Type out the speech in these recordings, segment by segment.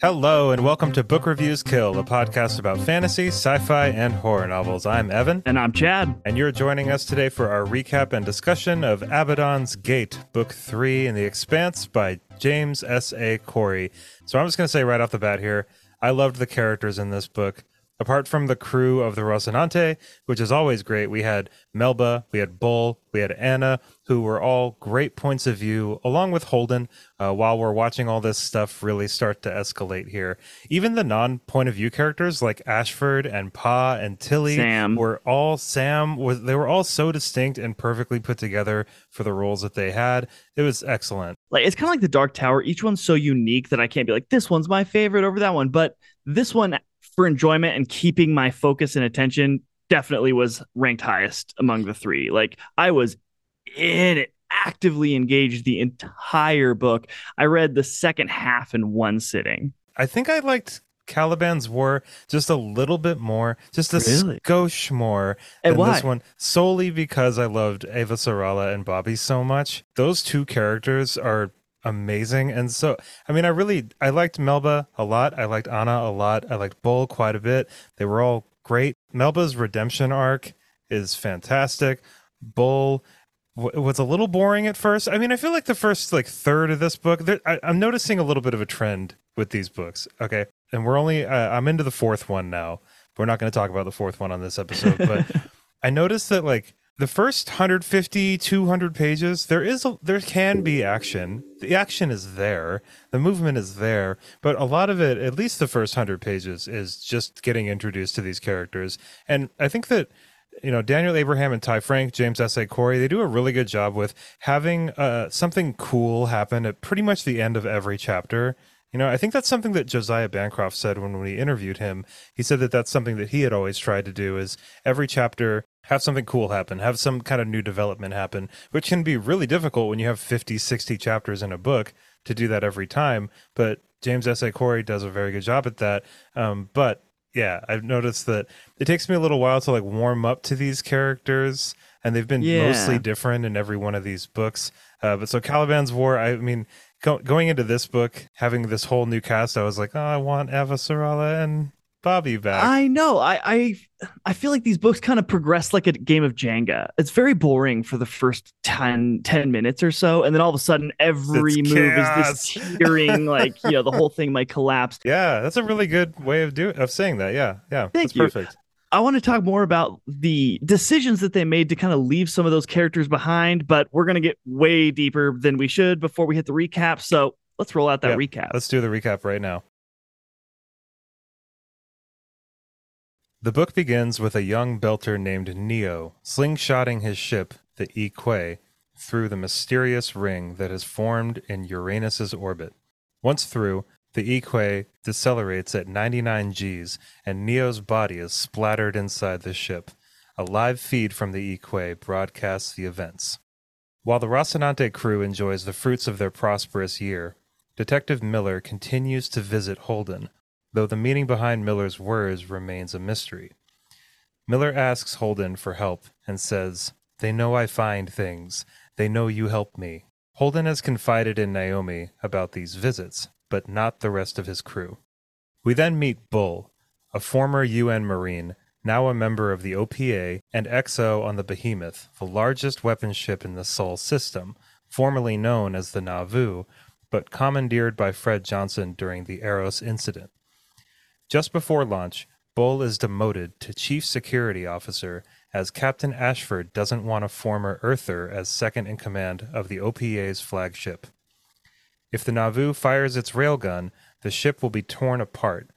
Hello, and welcome to Book Reviews Kill, a podcast about fantasy, sci fi, and horror novels. I'm Evan. And I'm Chad. And you're joining us today for our recap and discussion of Abaddon's Gate, Book 3 in The Expanse by James S.A. Corey. So I'm just going to say right off the bat here I loved the characters in this book apart from the crew of the Rocinante, which is always great, we had Melba, we had Bull, we had Anna, who were all great points of view, along with Holden, uh, while we're watching all this stuff really start to escalate here. Even the non point of view characters like Ashford and Pa and Tilly Sam. were all Sam was they were all so distinct and perfectly put together for the roles that they had. It was excellent. Like it's kind of like the Dark Tower. Each one's so unique that I can't be like this one's my favorite over that one, but this one for enjoyment and keeping my focus and attention definitely was ranked highest among the three. Like I was in it, actively engaged the entire book. I read the second half in one sitting. I think I liked Caliban's War just a little bit more, just a Really? skosh more And than why? this one, solely because I loved Avasarala and Bobby so much. Those two characters are amazing, and so I mean, I really I liked Melba a lot. I liked Anna a lot. I liked Bull quite a bit. They were all great. Melba's redemption arc is fantastic. Bull w- was a little boring at first. I mean, I feel like the first like third of this book, there, I, I'm noticing a little bit of a trend with these books. Okay, and we're only uh, I'm into the fourth one now. We're not going to talk about the fourth one on this episode, but I noticed that like the first 150 200 pages there is a, there can be action. The action is there. The movement is there. But a lot of it at least the first 100 pages is just getting introduced to these characters. And i think that you know daniel abraham and ty franck james s.a corey they do a really good job with having uh, something cool happen at pretty much the end of every chapter. You know, I think that's something that Josiah Bancroft said when we interviewed him. He said that that's something that he had always tried to do is every chapter have something cool happen, have some kind of new development happen, which can be really difficult when you have 50, 60 chapters in a book to do that every time. But James S.A. Corey does a very good job at that. Um, but yeah, I've noticed that it takes me a little while to like warm up to these characters, and they've been Yeah. mostly different in every one of these books. Uh, but so Caliban's War, I mean, go, going into this book, having this whole new cast, I was like, oh, I want Avasarala and Bobby back. I know. I I I feel like these books kind of progress like a game of Jenga. It's very boring for the first 10, 10 minutes or so, and then all of a sudden every It's move chaos. is this tearing, like you know, the whole thing might collapse. yeah, that's a really good way of doing of saying that. Yeah, yeah, Thank that's you. perfect. I want to talk more about the decisions that they made to kind of leave some of those characters behind, but we're going to get way deeper than we should before we hit the recap. So let's roll out that Yeah, recap. Let's do the recap right now. The book begins with a young belter named Neo slingshotting his ship, the Y Que, through the mysterious ring that has formed in Uranus's orbit. Once through, the Y Que decelerates at 99 Gs, and Neo's body is splattered inside the ship. A live feed from the Y Que broadcasts the events. While the Rocinante crew enjoys the fruits of their prosperous year, Detective Miller continues to visit Holden, though the meaning behind Miller's words remains a mystery. Miller asks Holden for help and says, They know I find things. They know you help me. Holden has confided in Naomi about these visits, but not the rest of his crew. We then meet Bull, a former UN Marine, now a member of the OPA and XO on the Behemoth, the largest weapon ship in the Sol system, formerly known as the Nauvoo, but commandeered by Fred Johnson during the Eros incident. Just before launch, Bull is demoted to Chief Security Officer as Captain Ashford doesn't want a former Earther as second in command of the OPA's flagship. If the Nauvoo fires its railgun, the ship will be torn apart.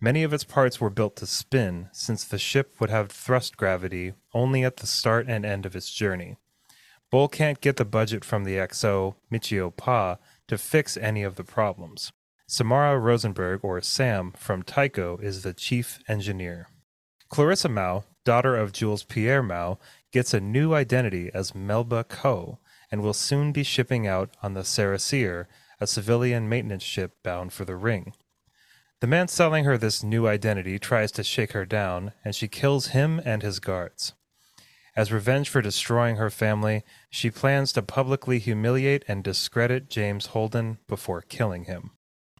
Many of its parts were built to spin, since the ship would have thrust gravity only at the start and end of its journey. Bull can't get the budget from the XO, Michio Pa, to fix any of the problems. Samara Rosenberg, or Sam, from Tycho, is the chief engineer. Clarissa Mao, daughter of Jules Pierre Mao, gets a new identity as Melba Koh and will soon be shipping out on the Cerisier, a civilian maintenance ship bound for the ring. The man selling her this new identity tries to shake her down, and she kills him and his guards. As revenge for destroying her family, she plans to publicly humiliate and discredit James Holden before killing him.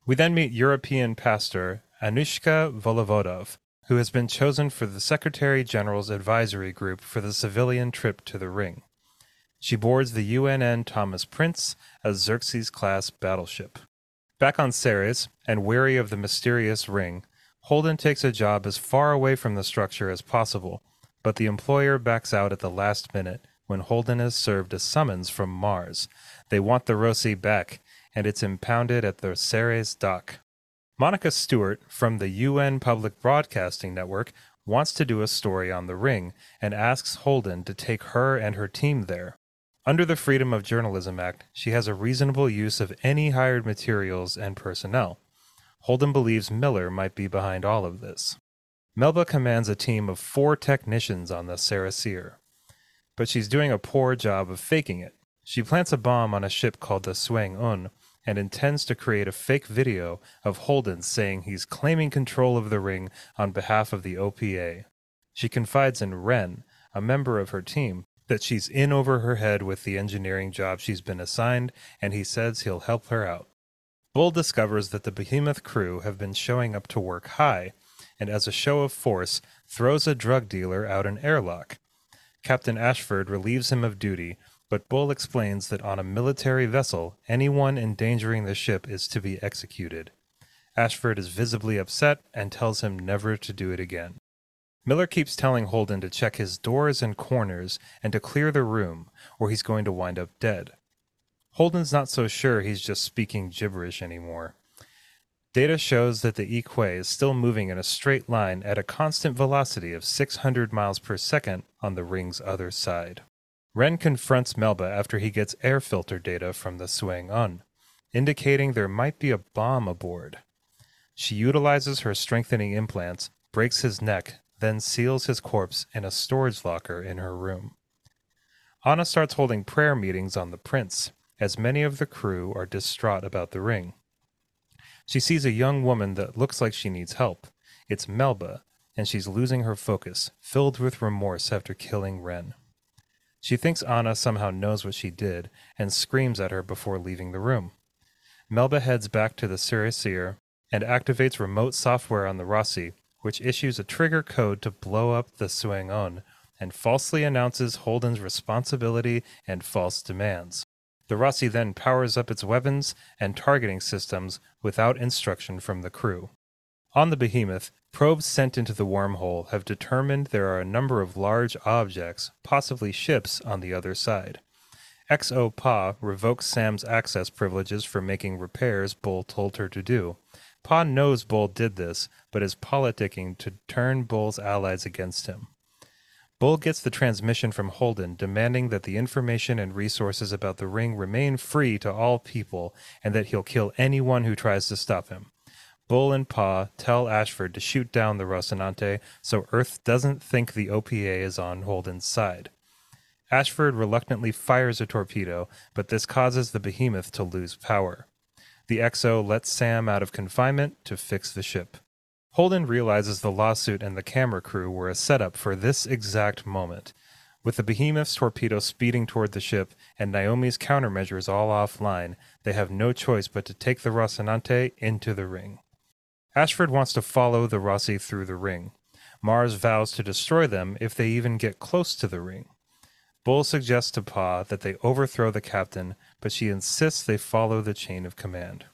We then meet European pastor Annushka Volovodov, who has been chosen for the Secretary General's advisory group for the civilian trip to the ring. She boards the UNN Thomas Prince, a Xerxes class battleship. Back on Ceres, and weary of the mysterious ring, Holden takes a job as far away from the structure as possible, but the employer backs out at the last minute when Holden has served a summons from Mars. They want the Rossi back, and it's impounded at the Ceres dock. Monica Stewart from the UN Public Broadcasting Network wants to do a story on the ring and asks Holden to take her and her team there. Under the Freedom of Journalism Act, she has a reasonable use of any hired materials and personnel. Holden believes Miller might be behind all of this. Melba commands a team of four technicians on the Cerisier, but she's doing a poor job of faking it. She plants a bomb on a ship called the Seung Un and intends to create a fake video of Holden saying he's claiming control of the ring on behalf of the OPA. She confides in Ren, a member of her team, that she's in over her head with the engineering job she's been assigned, and he says he'll help her out. Bull discovers that the Behemoth crew have been showing up to work high, and as a show of force, throws a drug dealer out an airlock. Captain Ashford relieves him of duty, but Bull explains that on a military vessel, anyone endangering the ship is to be executed. Ashford is visibly upset and tells him never to do it again. Miller keeps telling Holden to check his doors and corners and to clear the room, or he's going to wind up dead. Holden's not so sure he's just speaking gibberish anymore. Data shows that the Y Que is still moving in a straight line at a constant velocity of 600 miles per second on the ring's other side. Ren confronts Melba after he gets air filter data from the Seung Un, indicating there might be a bomb aboard. She utilizes her strengthening implants, breaks his neck, then seals his corpse in a storage locker in her room. Anna starts holding prayer meetings on the prince, as many of the crew are distraught about the ring. She sees a young woman that looks like she needs help. It's Melba, and she's losing her focus, filled with remorse after killing Ren. She thinks Anna somehow knows what she did and screams at her before leaving the room. Melba heads back to the Cerisier and activates remote software on the Rossi, which issues a trigger code to blow up the Seung Un and falsely announces Holden's responsibility and false demands. The Rossi then powers up its weapons and targeting systems without instruction from the crew. On the Behemoth, probes sent into the wormhole have determined there are a number of large objects, possibly ships, on the other side. XO Pa revokes Sam's access privileges for making repairs Bull told her to do. Pa knows Bull did this, but is politicking to turn Bull's allies against him. Bull gets the transmission from Holden demanding that the information and resources about the ring remain free to all people and that he'll kill anyone who tries to stop him. Bull and Pa tell Ashford to shoot down the Rocinante so Earth doesn't think the OPA is on Holden's side. Ashford reluctantly fires a torpedo, but this causes the behemoth to lose power. The XO lets Sam out of confinement to fix the ship. Holden realizes the lawsuit and the camera crew were a setup for this exact moment. With the Behemoth's torpedo speeding toward the ship and Naomi's countermeasures all offline, they have no choice but to take the Rocinante into the ring. Ashford wants to follow the Rossi through the ring. Mars vows to destroy them if they even get close to the ring. Bull suggests to Pa that they overthrow the captain, but she insists they follow the chain of command.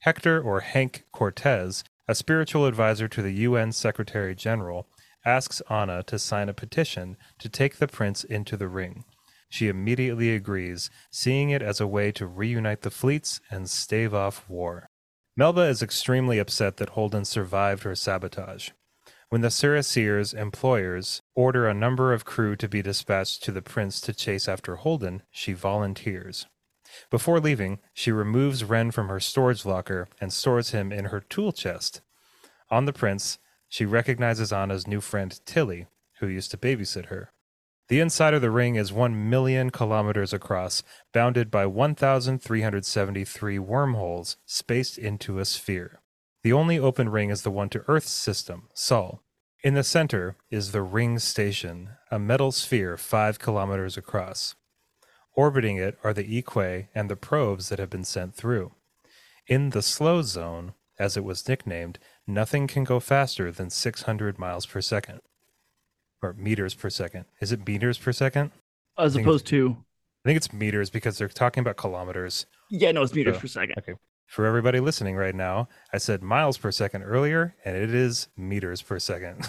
Hector or Hank Cortez a spiritual advisor to the UN Secretary General, asks Anna to sign a petition to take the prince into the ring. She immediately agrees, seeing it as a way to reunite the fleets and stave off war. Melba is extremely upset that Holden survived her sabotage. When the Cerisier's employers order a number of crew to be dispatched to the prince to chase after Holden, she volunteers. Before leaving, she removes Ren from her storage locker and stores him in her tool chest. On the prince, she recognizes Anna's new friend Tilly, who used to babysit her. The inside of the ring is 1 million kilometers across, bounded by 1,373 wormholes spaced into a sphere. The only open ring is the one to Earth's system, Sol. In the center is the Ring Station, a metal sphere 5 kilometers across. Orbiting it are the Y Que and the probes that have been sent through. In the slow zone, as it was nicknamed, nothing can go faster than 600 miles per second. Or meters per second. Is it meters per second? As opposed to I think it's meters because they're talking about kilometers. yeah, no, it's meters So, per second. Okay. For everybody listening right now, I said miles per second earlier, and it is meters per second.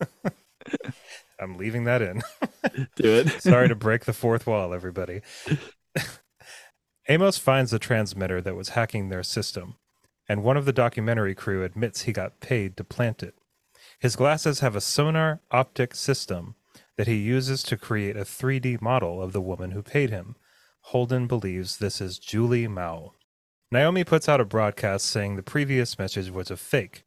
I'm leaving that in. Do it. Sorry to break the fourth wall, everybody. Amos finds the transmitter that was hacking their system, and one of the documentary crew admits he got paid to plant it. His glasses have a sonar optic system that he uses to create a 3D model of the woman who paid him. Holden believes this is Julie Mao. Naomi puts out a broadcast saying the previous message was a fake.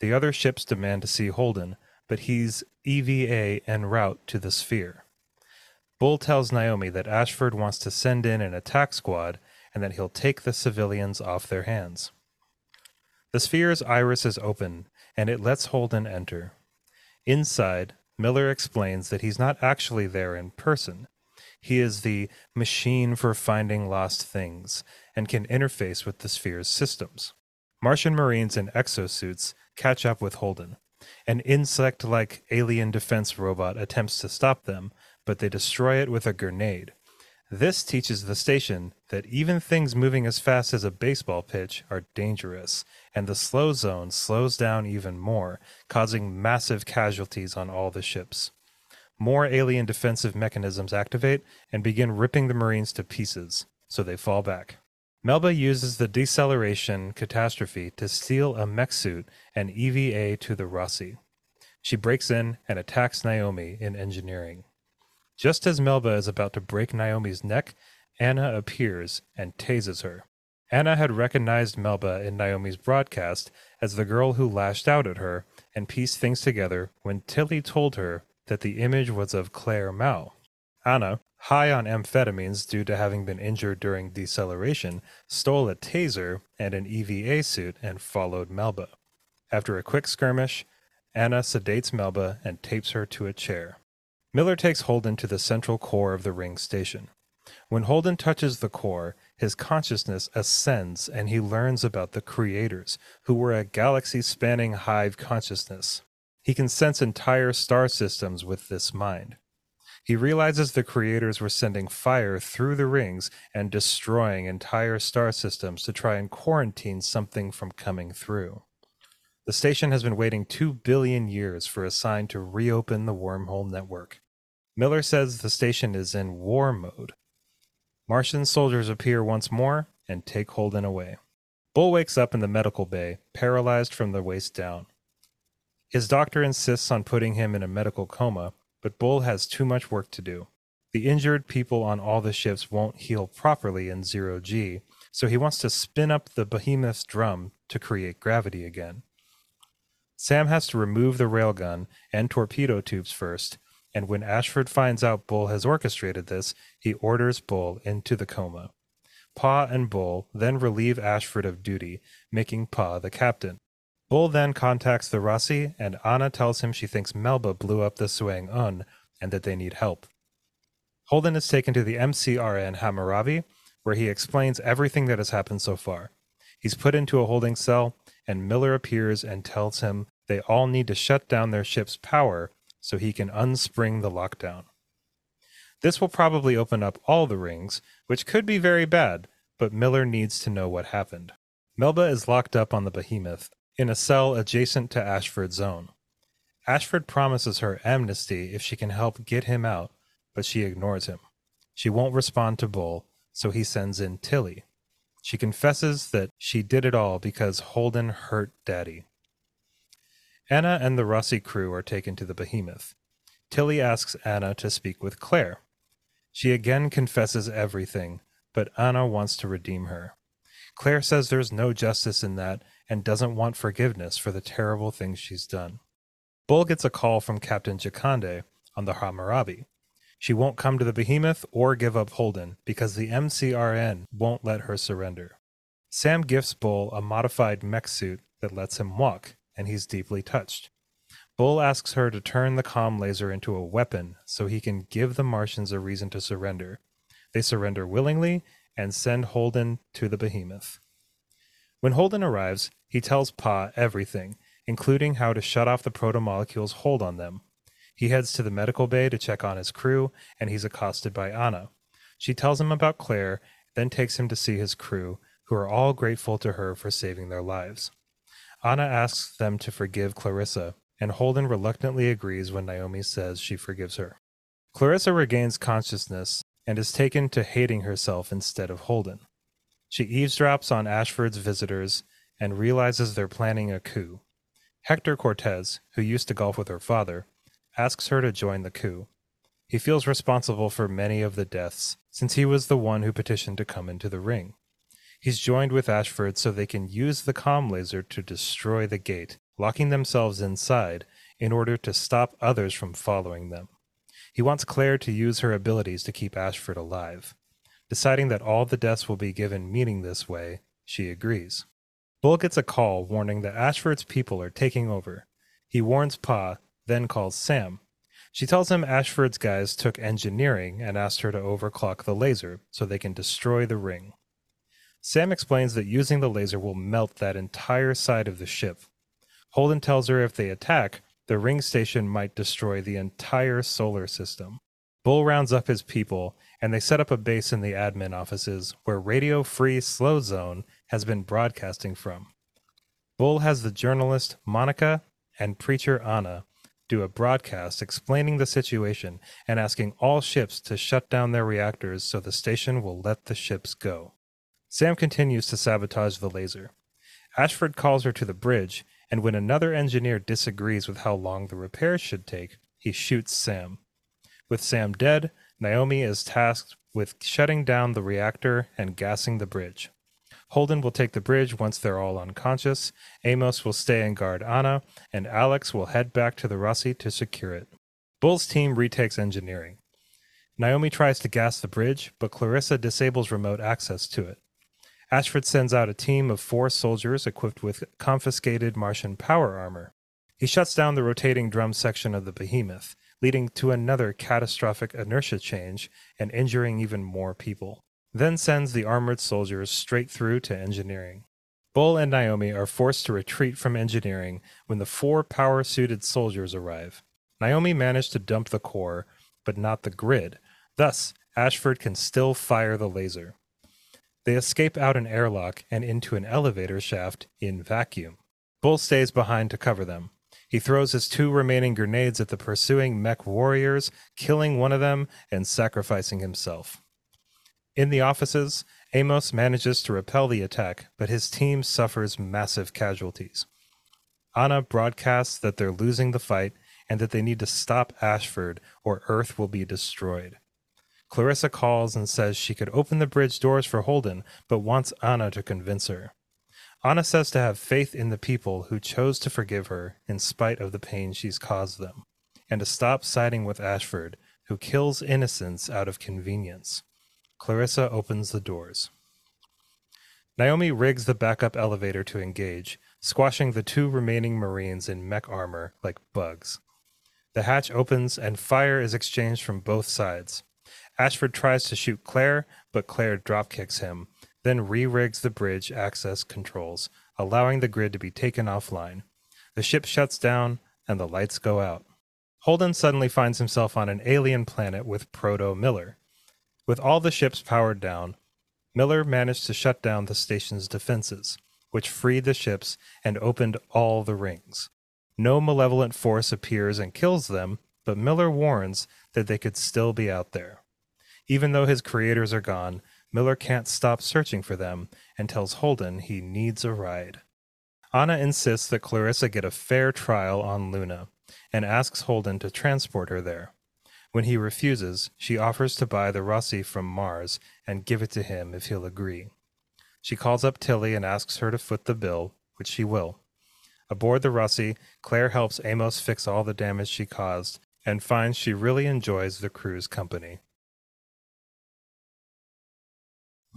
The other ships demand to see Holden, but he's EVA en route to the sphere. Bull tells Naomi that Ashford wants to send in an attack squad and that he'll take the civilians off their hands. The sphere's iris is open and it lets Holden enter. Inside, Miller explains that he's not actually there in person. He is the machine for finding lost things and can interface with the sphere's systems. Martian Marines in exosuits catch up with Holden. An insect like alien defense robot attempts to stop them, but they destroy it with a grenade. This teaches the station that even things moving as fast as a baseball pitch are dangerous, and the slow zone slows down even more, causing massive casualties on all the ships. More alien defensive mechanisms activate and begin ripping the Marines to pieces, so they fall back. Melba uses the deceleration catastrophe to steal a mech suit and EVA to the Rossi. She breaks in and attacks Naomi in engineering. Just as Melba is about to break Naomi's neck, Anna appears and tases her. Anna had recognized Melba in Naomi's broadcast as the girl who lashed out at her and pieced things together when Tilly told her that the image was of Claire Mao. Anna, high on amphetamines due to having been injured during deceleration, stole a taser and an EVA suit and followed Melba. After a quick skirmish, Anna sedates Melba and tapes her to a chair. Miller takes Holden to the central core of the ring station. When Holden touches the core, his consciousness ascends and he learns about the creators, who were a galaxy spanning hive consciousness. He can sense entire star systems with this mind. He realizes the creators were sending fire through the rings and destroying entire star systems to try and quarantine something from coming through. The station has been waiting 2 billion years for a sign to reopen the wormhole network. Miller says the station is in war mode. Martian soldiers appear once more and take Holden away. Bull wakes up in the medical bay, paralyzed from the waist down. His doctor insists on putting him in a medical coma, but Bull has too much work to do. The injured people on all the ships won't heal properly in zero G, so he wants to spin up the behemoth's drum to create gravity again. Sam has to remove the railgun and torpedo tubes first, and when Ashford finds out Bull has orchestrated this, he orders Bull into the coma. Pa and Bull then relieve Ashford of duty, making Pa the captain. Bull then contacts the Rossi, and Anna tells him she thinks Melba blew up the Seung Un and that they need help. Holden is taken to the MCRN Hammurabi, where he explains everything that has happened so far. He's put into a holding cell, and Miller appears and tells him they all need to shut down their ship's power so he can unspring the lockdown. This will probably open up all the rings, which could be very bad, but Miller needs to know what happened. Melba is locked up on the behemoth in a cell adjacent to Ashford's own. Ashford promises her amnesty if she can help get him out, but she ignores him. She won't respond to Bull, so he sends in Tilly. She confesses that she did it all because Holden hurt Daddy. Anna and the Rossi crew are taken to the behemoth. Tilly asks Anna to speak with Claire. She again confesses everything, but Anna wants to redeem her. Claire says there's no justice in that and doesn't want forgiveness for the terrible things she's done. Bull gets a call from Captain Jakande on the Hammurabi. She won't come to the behemoth or give up Holden because the MCRN won't let her surrender. Sam gifts Bull a modified mech suit that lets him walk, and he's deeply touched. Bull asks her to turn the comm laser into a weapon so he can give the Martians a reason to surrender. They surrender willingly and send Holden to the behemoth. When Holden arrives, he tells Pa everything, including how to shut off the protomolecule's hold on them. He heads to the medical bay to check on his crew, and he's accosted by Anna. She tells him about Claire, then takes him to see his crew, who are all grateful to her for saving their lives. Anna asks them to forgive Clarissa, and Holden reluctantly agrees when Naomi says she forgives her. Clarissa regains consciousness and is taken to hating herself instead of Holden. She eavesdrops on Ashford's visitors and realizes they're planning a coup. Hector Cortez, who used to golf with her father, asks her to join the coup. He feels responsible for many of the deaths since he was the one who petitioned to come into the ring. He's joined with Ashford so they can use the com laser to destroy the gate, locking themselves inside in order to stop others from following them. He wants Claire to use her abilities to keep Ashford alive. Deciding that all the deaths will be given meaning this way, she agrees. Bull gets a call warning that Ashford's people are taking over. He warns Pa, then calls Sam. She tells him Ashford's guys took engineering and asked her to overclock the laser so they can destroy the ring. Sam explains that using the laser will melt that entire side of the ship. Holden tells her if they attack, the ring station might destroy the entire solar system. Bull rounds up his people, and they set up a base in the admin offices where Radio Free Slow Zone has been broadcasting from. Bull has the journalist Monica and preacher Anna do a broadcast explaining the situation and asking all ships to shut down their reactors so the station will let the ships go. Sam continues to sabotage the laser. Ashford calls her to the bridge, and when another engineer disagrees with how long the repairs should take, he shoots Sam. With Sam dead, Naomi is tasked with shutting down the reactor and gassing the bridge. Holden will take the bridge once they're all unconscious, Amos will stay and guard Anna, and Alex will head back to the Rossi to secure it. Bull's team retakes engineering. Naomi tries to gas the bridge, but Clarissa disables remote access to it. Ashford sends out a team of four soldiers equipped with confiscated Martian power armor. He shuts down the rotating drum section of the behemoth, leading to another catastrophic inertia change and injuring even more people. Then sends the armored soldiers straight through to engineering. Bull and Naomi are forced to retreat from engineering when the four power suited soldiers arrive. Naomi managed to dump the core, but not the grid. Thus, Ashford can still fire the laser. They escape out an airlock and into an elevator shaft in vacuum. Bull stays behind to cover them. He throws his two remaining grenades at the pursuing mech warriors, killing one of them and sacrificing himself. In the offices, Amos manages to repel the attack, but his team suffers massive casualties. Anna broadcasts that they're losing the fight and that they need to stop Ashford or Earth will be destroyed. Clarissa calls and says she could open the bridge doors for Holden, but wants Anna to convince her. Anna says to have faith in the people who chose to forgive her in spite of the pain she's caused them, and to stop siding with Ashford, who kills innocents out of convenience. Clarissa opens the doors. Naomi rigs the backup elevator to engage, squashing the two remaining Marines in mech armor like bugs. The hatch opens and fire is exchanged from both sides. Ashford tries to shoot Claire, but Claire dropkicks him, then re rigs the bridge access controls, allowing the grid to be taken offline. The ship shuts down, and the lights go out. Holden suddenly finds himself on an alien planet with Proto Miller. With all the ships powered down, Miller managed to shut down the station's defenses, which freed the ships and opened all the rings. No malevolent force appears and kills them, but Miller warns that they could still be out there. Even though his creators are gone, Miller can't stop searching for them and tells Holden he needs a ride. Anna insists that Clarissa get a fair trial on Luna and asks Holden to transport her there. When he refuses, she offers to buy the Roci from Mars and give it to him if he'll agree. She calls up Tilly and asks her to foot the bill, which she will. Aboard the Roci, Claire helps Amos fix all the damage she caused and finds she really enjoys the crew's company.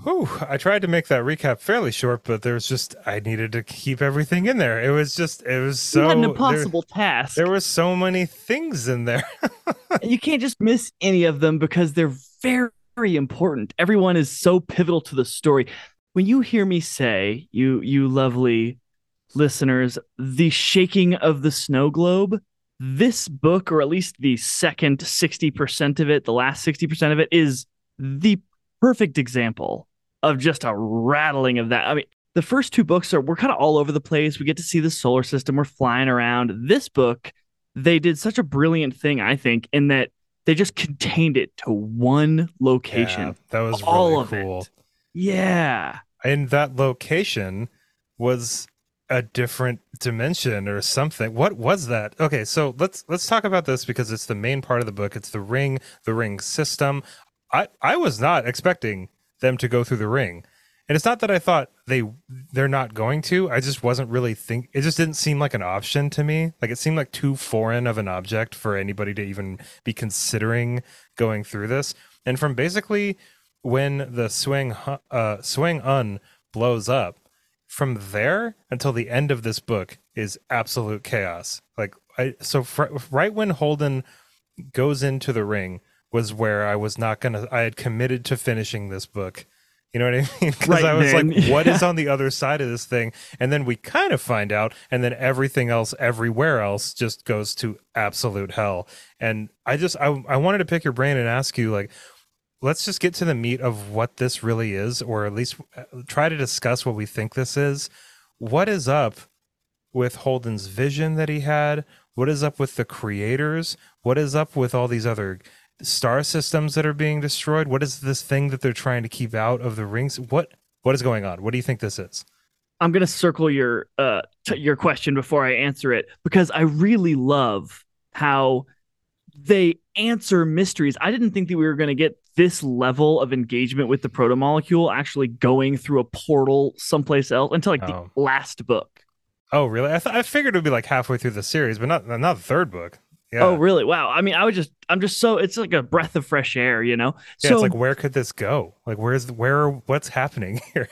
Whew, I tried to make that recap fairly short, but there was just I needed to keep everything in there. It was just it was so you had an impossible there, task. There were so many things in there. you can't just miss any of them because they're very, very important. Everyone is so pivotal to the story. when you hear me say, you you lovely listeners, the shaking of the snow globe, this book, or at least the second 60% of it, the last 60% of it, is the perfect example of just a rattling of that. I mean, the first two books are we're kind of all over the place. We get to see the solar system, we're flying around. This book, they did such a brilliant thing, I think, in that they just contained it to one location. Yeah, that was all really of cool. it. Yeah. And that location was a different dimension or something. What was that? Okay, so let's let's talk about this because it's the main part of the book. It's the ring, the ring system. I I was not expecting them to go through the ring. And it's not that I thought they they're not going to. I just wasn't really think it just didn't seem like an option to me. Like it seemed like too foreign of an object for anybody to even be considering going through this. And from basically when the swing uh Seung Un blows up from there until the end of this book is absolute chaos like i so fr- right when holden goes into the ring was where i was not gonna i had committed to finishing this book you know what i mean because Right i was then, like what is yeah. on the other side of this thing and then we kind of find out and then everything else everywhere else just goes to absolute hell and i just i, I wanted to pick your brain and ask you like let's just get to the meat of what this really is, or at least uh, try to discuss what we think this is. What is up with Holden's vision that he had? What is up with the creators? What is up with all these other star systems that are being destroyed? What is this thing that they're trying to keep out of the rings? What what is going on? What do you think this is? I'm gonna circle your uh t- your question before I answer it because I really love how they answer mysteries. I didn't think that we were gonna get this level of engagement with the proto molecule actually going through a portal someplace else until like Oh. the last book. Oh, really? I, th- I figured it would be like halfway through the series, but not not the third book. Yeah. Oh, really? Wow. I mean, I was just I'm just so it's like a breath of fresh air, you know. Yeah, so it's like where could this go? Like where's where what's happening here?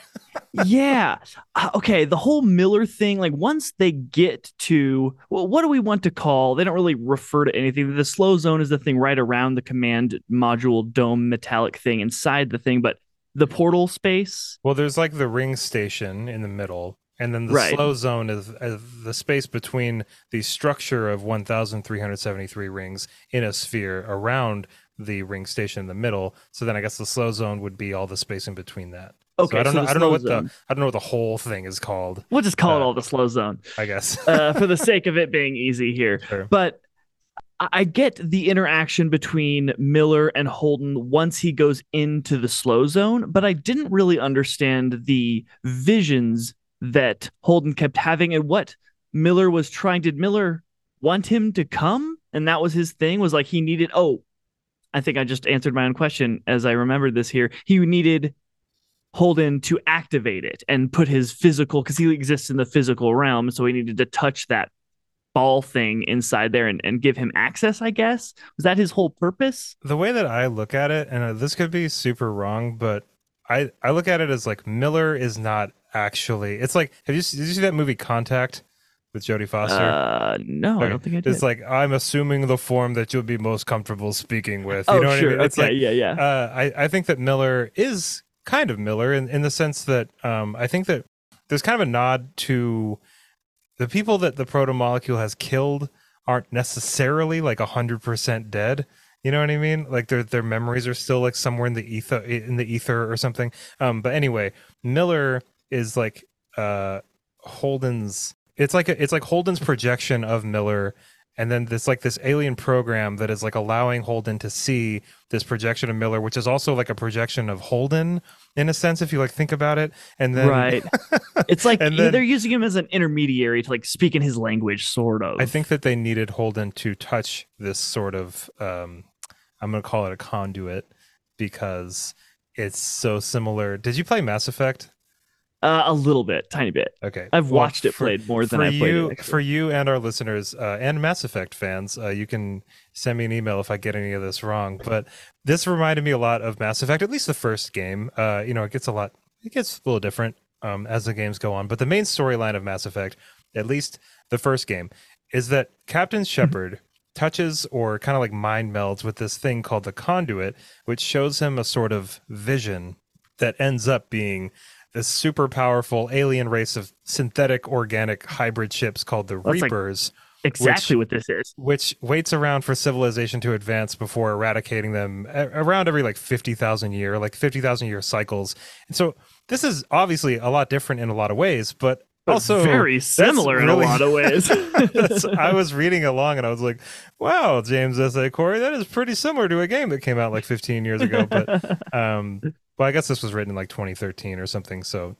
yeah. Uh, okay. The whole Miller thing, like once they get to, well, what do we want to call? They don't really refer to anything. The slow zone is the thing right around the command module dome metallic thing inside the thing, but the portal space. Well, there's like the ring station in the middle, and then the Right. slow zone is, is the space between the structure of 1,373 rings in a sphere around the ring station in the middle. So then I guess the slow zone would be all the space in between that. Okay. so I don't so know. I don't know what zone. the I don't know what the whole thing is called. We'll just call it uh, all the slow zone I guess. uh, for the sake of it being easy here. Sure. But I I get the interaction between Miller and Holden once he goes into the slow zone, but I didn't really understand the visions that Holden kept having and what Miller was trying. Did Miller want him to come? And that was his thing, was like he needed, oh, I think I just answered my own question as I remembered this here. He needed Holden to activate it and put his physical, because he exists in the physical realm. So he needed to touch that ball thing inside there and, and give him access, I guess. Was that his whole purpose? the way that I look at it, and uh, this could be super wrong, but I I look at it as like Miller is not actually. It's like have you did you see that movie Contact with Jodie Foster? Uh, no, I don't think I did. It's like I'm assuming the form that you'll be most comfortable speaking with. You oh, know what sure. I mean? It's okay, like yeah, yeah. uh, I I think that Miller is kind of Miller in in the sense that um I think that there's kind of a nod to the people that the proto molecule has killed aren't necessarily like hundred percent dead. You know what I mean? Like their their memories are still like somewhere in the ether in the ether or something. Um, but anyway, Miller is like uh Holden's. It's like a, it's like Holden's projection of Miller, and then this like this alien program that is like allowing Holden to see this projection of Miller, which is also like a projection of Holden in a sense, if you like think about it. And then right. It's like And they're using him as an intermediary to like speak in his language, sort of. I think that they needed Holden to touch this sort of um I'm going to call it a conduit because it's so similar. Did you play Mass Effect? Uh, a little bit, tiny bit. Okay. I've Well, watched it for- played more than I played you, it. actually. For you and our listeners uh, and Mass Effect fans, uh, you can send me an email if I get any of this wrong. But this reminded me a lot of Mass Effect, at least the first game. Uh, you know, it gets a lot, it gets a little different um, as the games go on. But the main storyline of Mass Effect, at least the first game, is that Captain Shepard touches or kind of like mind melds with this thing called the conduit, which shows him a sort of vision that ends up being this super powerful alien race of synthetic organic hybrid ships called the That's like- Reapers, Exactly what this is. which waits around for civilization to advance before eradicating them a- around every like 50,000 year, like 50,000 year cycles. And so this is obviously a lot different in a lot of ways, but, But also very similar in a lot of ways. I was reading along and I was like, wow, James S.A. Corey, that is pretty similar to a game that came out like 15 years ago. But, um, well, I guess this was written in like 2013 or something. So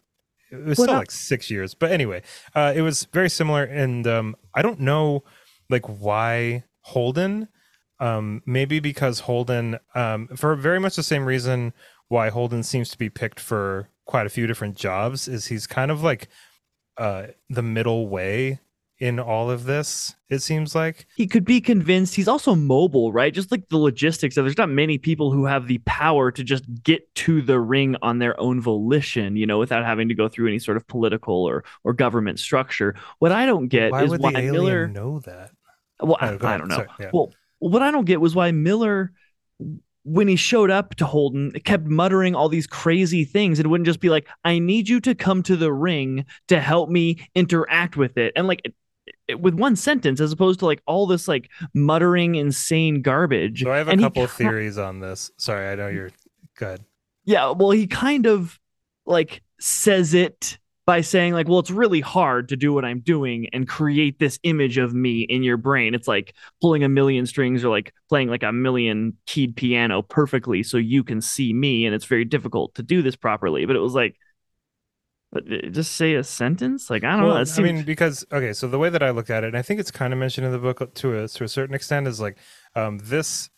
it was What still I- like six years. But anyway, uh, it was very similar. And um, I don't know like why Holden, um, maybe because Holden, um, for very much the same reason why Holden seems to be picked for quite a few different jobs is he's kind of like uh, the middle way in all of this it seems like he could be convinced. He's also mobile, right? Just like the logistics of there's not many people who have the power to just get to the ring on their own volition, you know, without having to go through any sort of political or or government structure. What I don't get why is why Miller know that Well, I, Oh, I don't know. Sorry, yeah. Well, what I don't get was why Miller, when he showed up to Holden, kept muttering all these crazy things. It wouldn't just be like, "I need you to come to the ring to help me interact with it," and like. It, it- with one sentence, as opposed to like all this like muttering insane garbage. so i have a And couple of theories on this sorry i know you're good Yeah, well, he kind of like says it by saying like, "Well, it's really hard to do what I'm doing and create this image of me in your brain." It's like pulling a million strings or like playing like a million keyed piano perfectly so you can see me, and it's very difficult to do this properly. But it was like, but uh, just say a sentence. Like I don't know. well, It I mean, because okay, so the way that I looked at it, and I think it's kind of mentioned in the book to a to a certain extent, is like um, this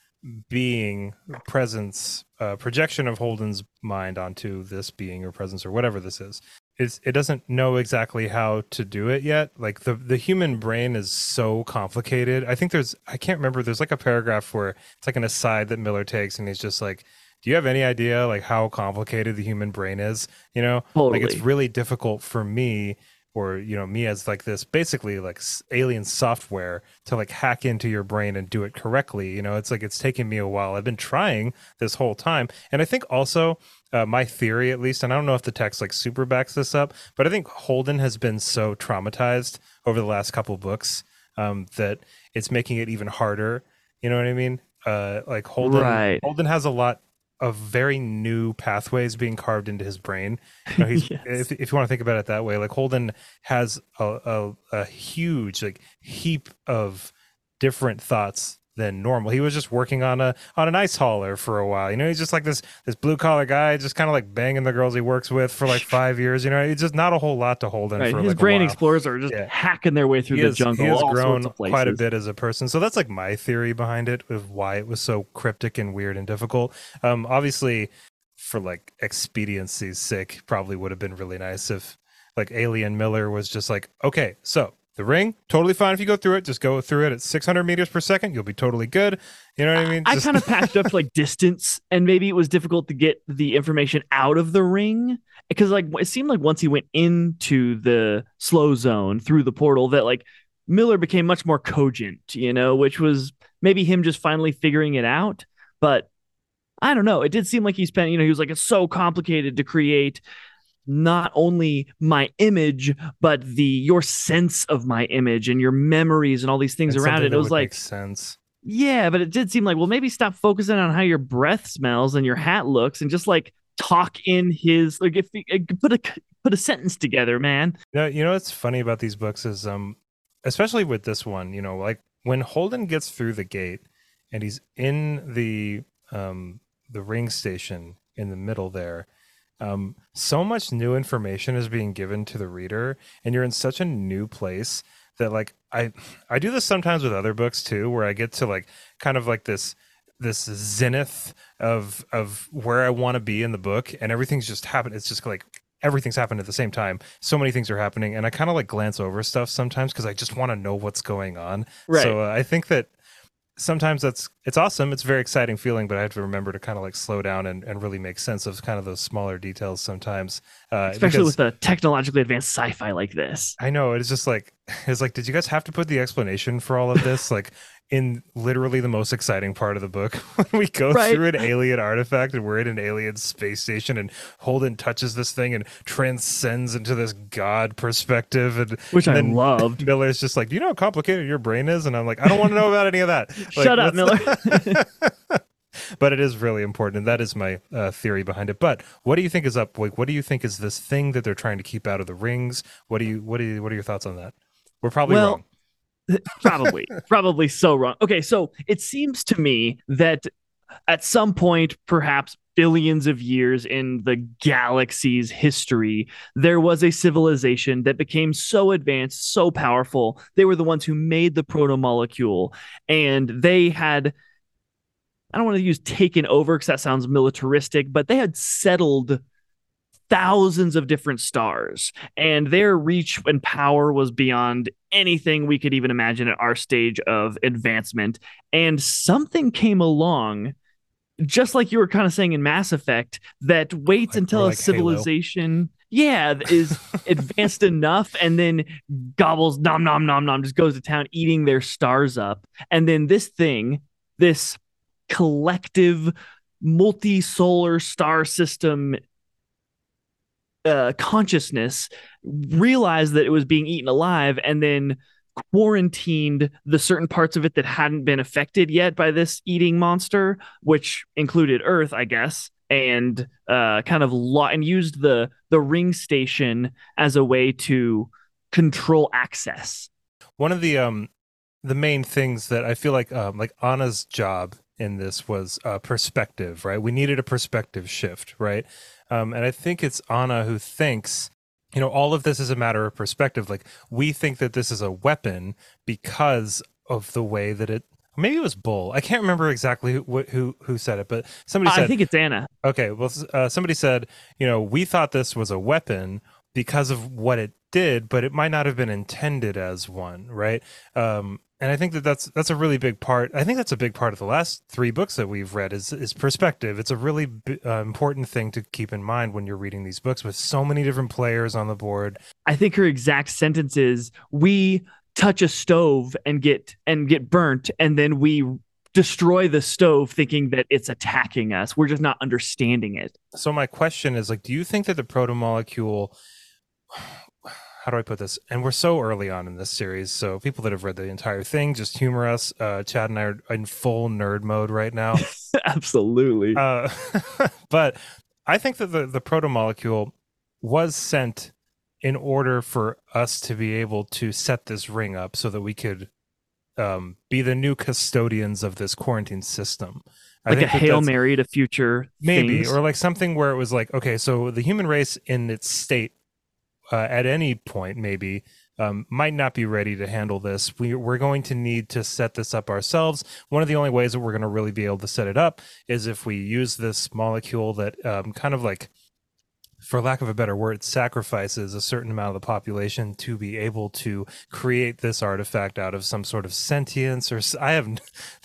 being presence, uh, projection of Holden's mind onto this being or presence or whatever this is. It's, it doesn't know exactly how to do it yet. Like the the human brain is so complicated. I think there's I can't remember. There's like a paragraph where it's like an aside that Miller takes, and he's just like. Do you have any idea like how complicated the human brain is? You know, like it's really difficult for me or you know me as like this basically like alien software to like hack into your brain and do it correctly you know? It's like it's taken me a while. I've been trying this whole time. And i think also uh, my theory at least and i don't know if the text like super backs this up but i think holden has been so traumatized over the last couple books um, that it's making it even harder. You know what i mean? Uh, like holden Right. holden has a lot of very new pathways being carved into his brain you know, he's, Yes. if, if you want to think about it that way like holden has a, a, a huge like heap of different thoughts than normal. He was just working on a on an ice hauler for a while. You know he's just like this this blue collar guy just kind of like banging the girls he works with for like five years you know? It's just not a whole lot to Holden right, for his like brain explorers are just Yeah. hacking their way through he the has, jungle. he has grown quite a bit as a person. So that's like my theory behind it of why it was so cryptic and weird and difficult. Um obviously for like expediency's sake probably would have been really nice if like alien miller was just like okay so the ring totally fine if you go through it. Just go through it at 600 meters per second. You'll be totally good. You know what i mean? I Just- kind of patched up like distance, and maybe it was difficult to get the information out of the ring. Because like it seemed like once he went into the slow zone through the portal that like Miller became much more cogent, you know, which was maybe him just finally figuring it out. But I don't know. It did seem like he spent, you know, he was like, it's so complicated to create not only my image, but the your sense of my image and your memories and all these things and around it. It was like sense yeah, but it did seem like, well, maybe stop focusing on how your breath smells and your hat looks and just like talk in his like if uh, put a put a sentence together, man. You know, you know what's funny about these books is um especially with this one, you know, like when Holden gets through the gate and he's in the um the ring station in the middle there, um so much new information is being given to the reader and you're in such a new place that like I I do this sometimes with other books too where I get to like kind of like this this zenith of of where I want to be in the book and everything's just happened it's just like everything's happened at the same time so many things are happening and I kind of like glance over stuff sometimes cuz I just want to know what's going on Right. so uh, I think that sometimes that's it's awesome it's a very exciting feeling but I have to remember to kind of like slow down and, and really make sense of kind of those smaller details sometimes uh Especially with a technologically advanced sci-fi like this. I know it's just like it's like did you guys have to put the explanation for all of this like in literally the most exciting part of the book when we go Right. through an alien artifact and we're in an alien space station and Holden touches this thing and transcends into this god perspective and which and I then loved. Miller's just like, "Do you know how complicated your brain is?" And I'm like, "I don't want to know about any of that." Like, Shut up, Miller. but it is really important, and that is my uh, theory behind it. But what do you think is up? Like, what do you think is this thing that they're trying to keep out of the rings? What do you what do you what are your thoughts on that? We're probably Well, wrong. Probably. Probably so wrong. Okay so it seems to me that at some point perhaps billions of years in the galaxy's history there was a civilization that became so advanced so powerful they were the ones who made the proto molecule, and they had i don't want to use taken over because that sounds militaristic but they had settled thousands of different stars and their reach and power was beyond anything we could even imagine at our stage of advancement and something came along just like you were kind of saying in mass effect that waits Like- until or a like Halo. civilization yeah is advanced enough and then gobbles nom nom nom nom just goes to town eating their stars up and then this thing this collective multi-solar star system uh, consciousness realized that it was being eaten alive and then quarantined the certain parts of it that hadn't been affected yet by this eating monster, which included Earth, I guess, and uh, kind of lo- and used the the ring station as a way to control access. One of the um the main things that I feel like um like Anna's job in this was uh perspective, right? We needed a perspective shift, right? Um and I think it's Anna who thinks you know all of this is a matter of perspective like we think that this is a weapon because of the way that it maybe it was bull i can't remember exactly who who, who said it but somebody said I think it's Anna. Okay, well, uh, somebody said, you know, we thought this was a weapon because of what it did, but it might not have been intended as one, right? Um, and I think that that's that's a really big part. I think that's a big part of the last three books that we've read is is perspective. It's a really b- uh, important thing to keep in mind when you're reading these books with so many different players on the board. I think her exact sentence is we touch a stove and get and get burnt and then we destroy the stove thinking that it's attacking us. We're just not understanding it. So my question is like, do you think that the protomolecule how do I put this? And we're so early on in this series, so people that have read the entire thing just humor us. Uh, Chad and I are in full nerd mode right now. Absolutely. uh, but I think that the the protomolecule was sent in order for us to be able to set this ring up so that we could um, be the new custodians of this quarantine system. I like a that Hail Mary to future maybe things. or like something where it was like okay so the human race in its state uh, at any point maybe um, might not be ready to handle this. We, we're going to need to set this up ourselves. One of the only ways that we're going to really be able to set it up is if we use this molecule that um, kind of like for lack of a better word sacrifices a certain amount of the population to be able to create this artifact out of some sort of sentience or I have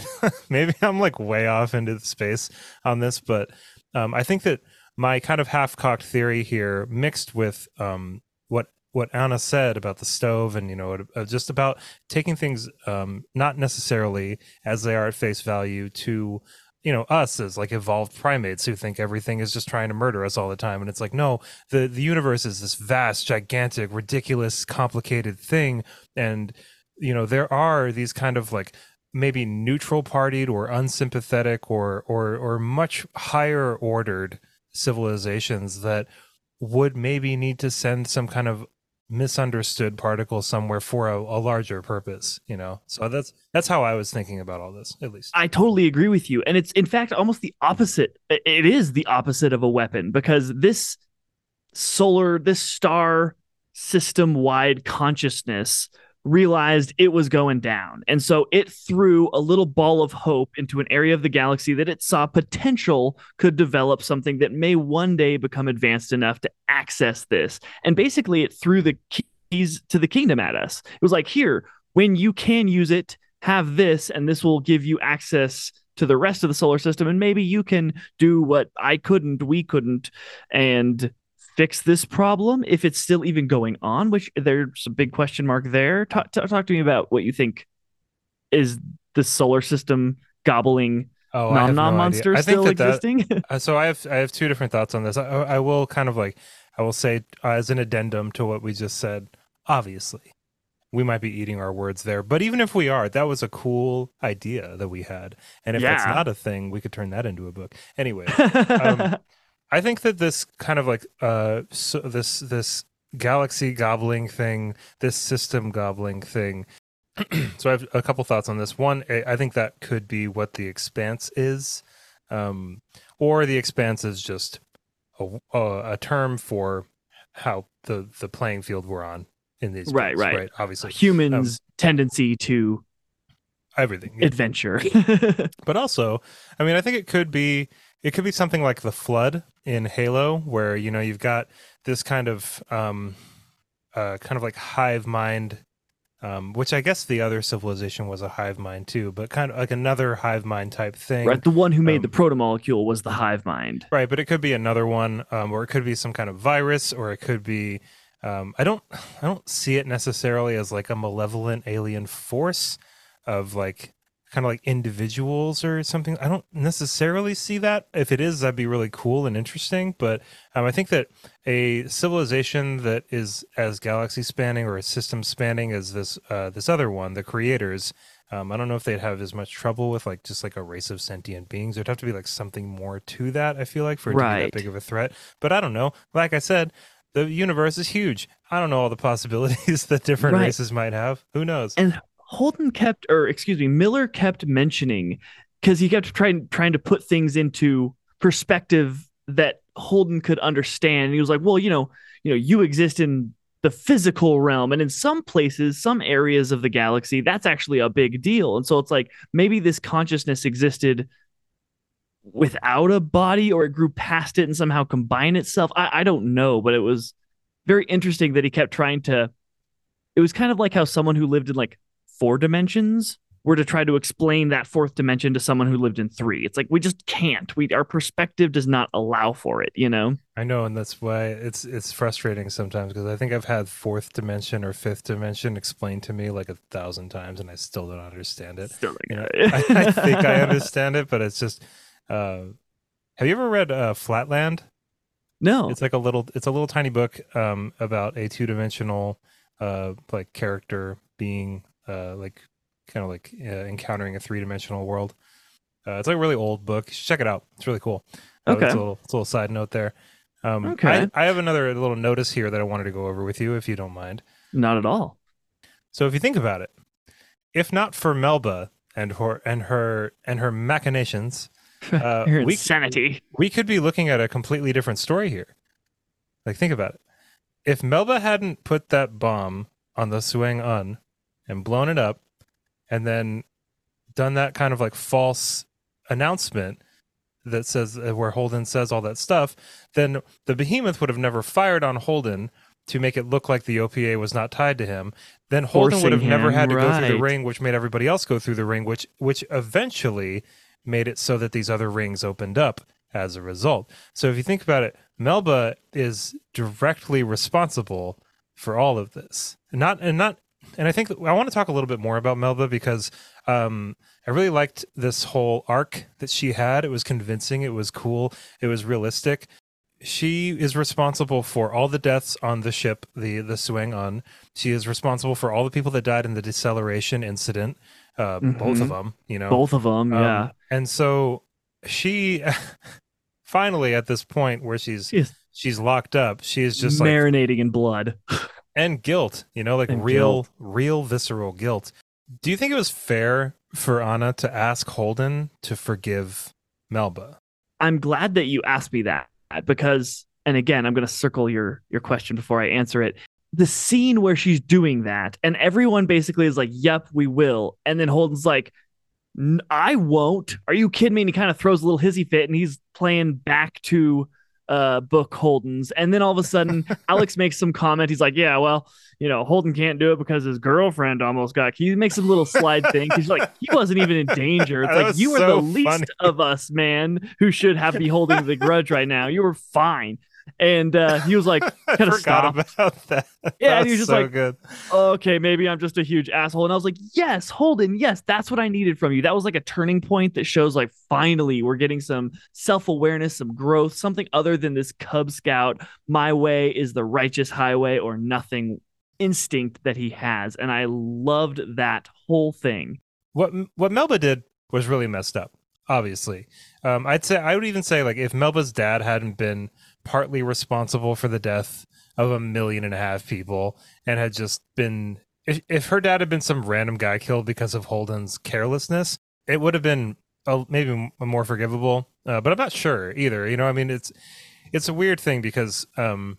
maybe i'm like way off into the space on this but um, i think that my kind of half-cocked theory here mixed with um, what anna said about the stove and you know uh, just about taking things um, not necessarily as they are at face value to you know us as like evolved primates who think everything is just trying to murder us all the time. And it's like no the the universe is this vast gigantic ridiculous complicated thing. And you know there are these kind of like maybe neutral partied or unsympathetic or or or much higher ordered civilizations that would maybe need to send some kind of misunderstood particle somewhere for a, a larger purpose you know so that's that's how i was thinking about all this at least I totally agree with you. And it's in fact almost the opposite. It is the opposite of a weapon because this solar, this star system wide consciousness realized it was going down. And so it threw a little ball of hope into an area of the galaxy that it saw potential could develop something that may one day become advanced enough to access this. And basically, it threw the keys to the kingdom at us. It was like, here, when you can use it, have this, and this will give you access to the rest of the solar system. And maybe you can do what I couldn't, we couldn't, and fix this problem if it's still even going on, which there's a big question mark there. Talk, talk, talk to me about what you think is the solar system gobbling Oh, nom nom no monster still that that, existing. Uh, so I have I have two different thoughts on this. I, I will kind of like I will say uh, as an addendum to what we just said. Obviously, we might be eating our words there, but even if we are, that was a cool idea that we had. And if Yeah. not a thing, we could turn that into a book. Anyway, um, I think that this kind of like uh so this this galaxy gobbling thing, this system gobbling thing. so I have a couple thoughts on this. One, I think that could be what the expanse is, um, or the expanse is just a, a, a term for how the the playing field we're on in these Right, right. right obviously humans' tendency to everything adventure. but also i mean i think it could be it could be something like the flood in halo where you know you've got this kind of um uh kind of like hive mind um which i guess the other civilization was a hive mind too but kind of like another hive mind type thing right, the one who made Um, the protomolecule was the hive mind. Right, but it could be another one, um, or it could be some kind of virus, or it could be. Um, I don't, I don't see it necessarily as like a malevolent alien force of like kind of like individuals or something. I don't necessarily see that. If it is, that'd be really cool and interesting. But um, I think that a civilization that is as galaxy spanning or a system spanning as this uh, this other one, the creators. Um, I don't know if they'd have as much trouble with like just like a race of sentient beings. There'd have to be like something more to that. I feel like for it to be that big of a threat. But I don't know. Like I said, the universe is huge. I don't know all the possibilities that different Right. races might have. Who knows? And Holden kept, or excuse me, Miller kept mentioning because he kept trying trying to put things into perspective that Holden could understand. And he was like, "Well, you know, you know, you exist in the physical realm, and in some places, some areas of the galaxy, that's actually a big deal." And so it's like maybe this consciousness existed without a body, or it grew past it and somehow combined itself. I, I don't know, but it was very interesting that he kept trying to. It was kind of like how someone who lived in like four dimensions were to try to explain that fourth dimension to someone who lived in three. It's like we just can't. We our perspective does not allow for it, you know? I know, and that's why it's it's frustrating sometimes because I think I've had fourth dimension or fifth dimension explained to me like a thousand times, and I still don't understand it. Still You know, I, I think I understand it, but it's just. Uh, have you ever read uh, Flatland? No. It's like a little, it's a little tiny book um, about a two dimensional, uh, like character being uh, like kind of like uh, encountering a three dimensional world. Uh, it's like a really old book. You check it out. It's really cool. Uh, Okay. It's a little, it's a little side note there. Um, Okay. I, I have another little notice here that I wanted to go over with you, if you don't mind. not at all. So if you think about it, if not for Melba and her and her and her machinations, uh, we insanity. we could be looking at a completely different story here. Like, think about it. If Melba hadn't put that bomb on the Seung Un and blown it up, and then done that kind of like false announcement that says uh, where Holden says all that stuff, then the behemoth would have never fired on Holden to make it look like the OPA was not tied to him. Then Holden would have Forcing never had to go through the ring, which made everybody else go through the ring, which which eventually made it so that these other rings opened up as a result. So if you think about it, Melba is directly responsible for all of this. Not and not and I think I want to talk a little bit more about Melba because um, I really liked this whole arc that she had. It was convincing, it was cool, it was realistic. She is responsible for all the deaths on the ship, the the Seung Un. She is responsible for all the people that died in the deceleration incident, uh, both of them. You know, Both of them, um, yeah. And so she finally at this point where she's She she's locked up, she is just like marinating in blood. and guilt, you know, like And real guilt. real visceral guilt. Do you think it was fair for Anna to ask Holden to forgive Melba? I'm glad that you asked me that because, and again, I'm going to circle your your question before I answer it. The scene where she's doing that, and everyone basically is like, "Yep, we will," and then Holden's like, "N- "I won't." Are you kidding me? And he kind of throws a little hissy fit, and he's playing back to uh book Holden's, and then all of a sudden, Alex makes some comment. He's like, "Yeah, well." You know, Holden can't do it because his girlfriend almost got. He makes a little slide thing. He's like, he wasn't even in danger. It's That like you were so the least of us, man, who should have be holding the grudge right now. You were fine. And uh, he was like, I kind of forgot stopped. about that. Yeah, and he was just so like- good. okay, maybe I'm just a huge asshole. And I was like, yes, Holden, yes, that's what I needed from you. That was like a turning point that shows like finally we're getting some self awareness, some growth, something other than this Cub Scout, my way is the righteous highway or nothing instinct that he has. And I loved that whole thing. What what Melba did was really messed up. Obviously, um, I'd say I would even say like if Melba's dad hadn't been partly responsible for the death of a million and a half people and had just been if, if her dad had been some random guy killed because of Holden's carelessness, it would have been a, maybe more forgivable. Uh, but I'm not sure either. You know, I mean, it's it's a weird thing because um,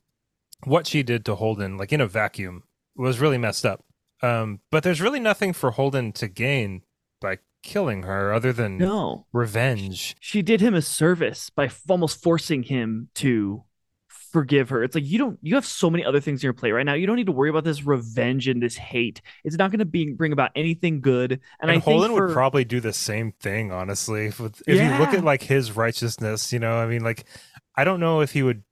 what she did to Holden, like in a vacuum, was really messed up. Um, but there's really nothing for Holden to gain by killing her other than No, revenge. she did him a service by f- almost forcing him to forgive her. It's like you don't you have so many other things in your plate right now. You don't need to worry about this revenge and this hate. It's not going to be bring about anything good. And, And, I Holden think for, would probably do the same thing, honestly. If, if you look at like his righteousness, you know, I mean, like, I don't know if he would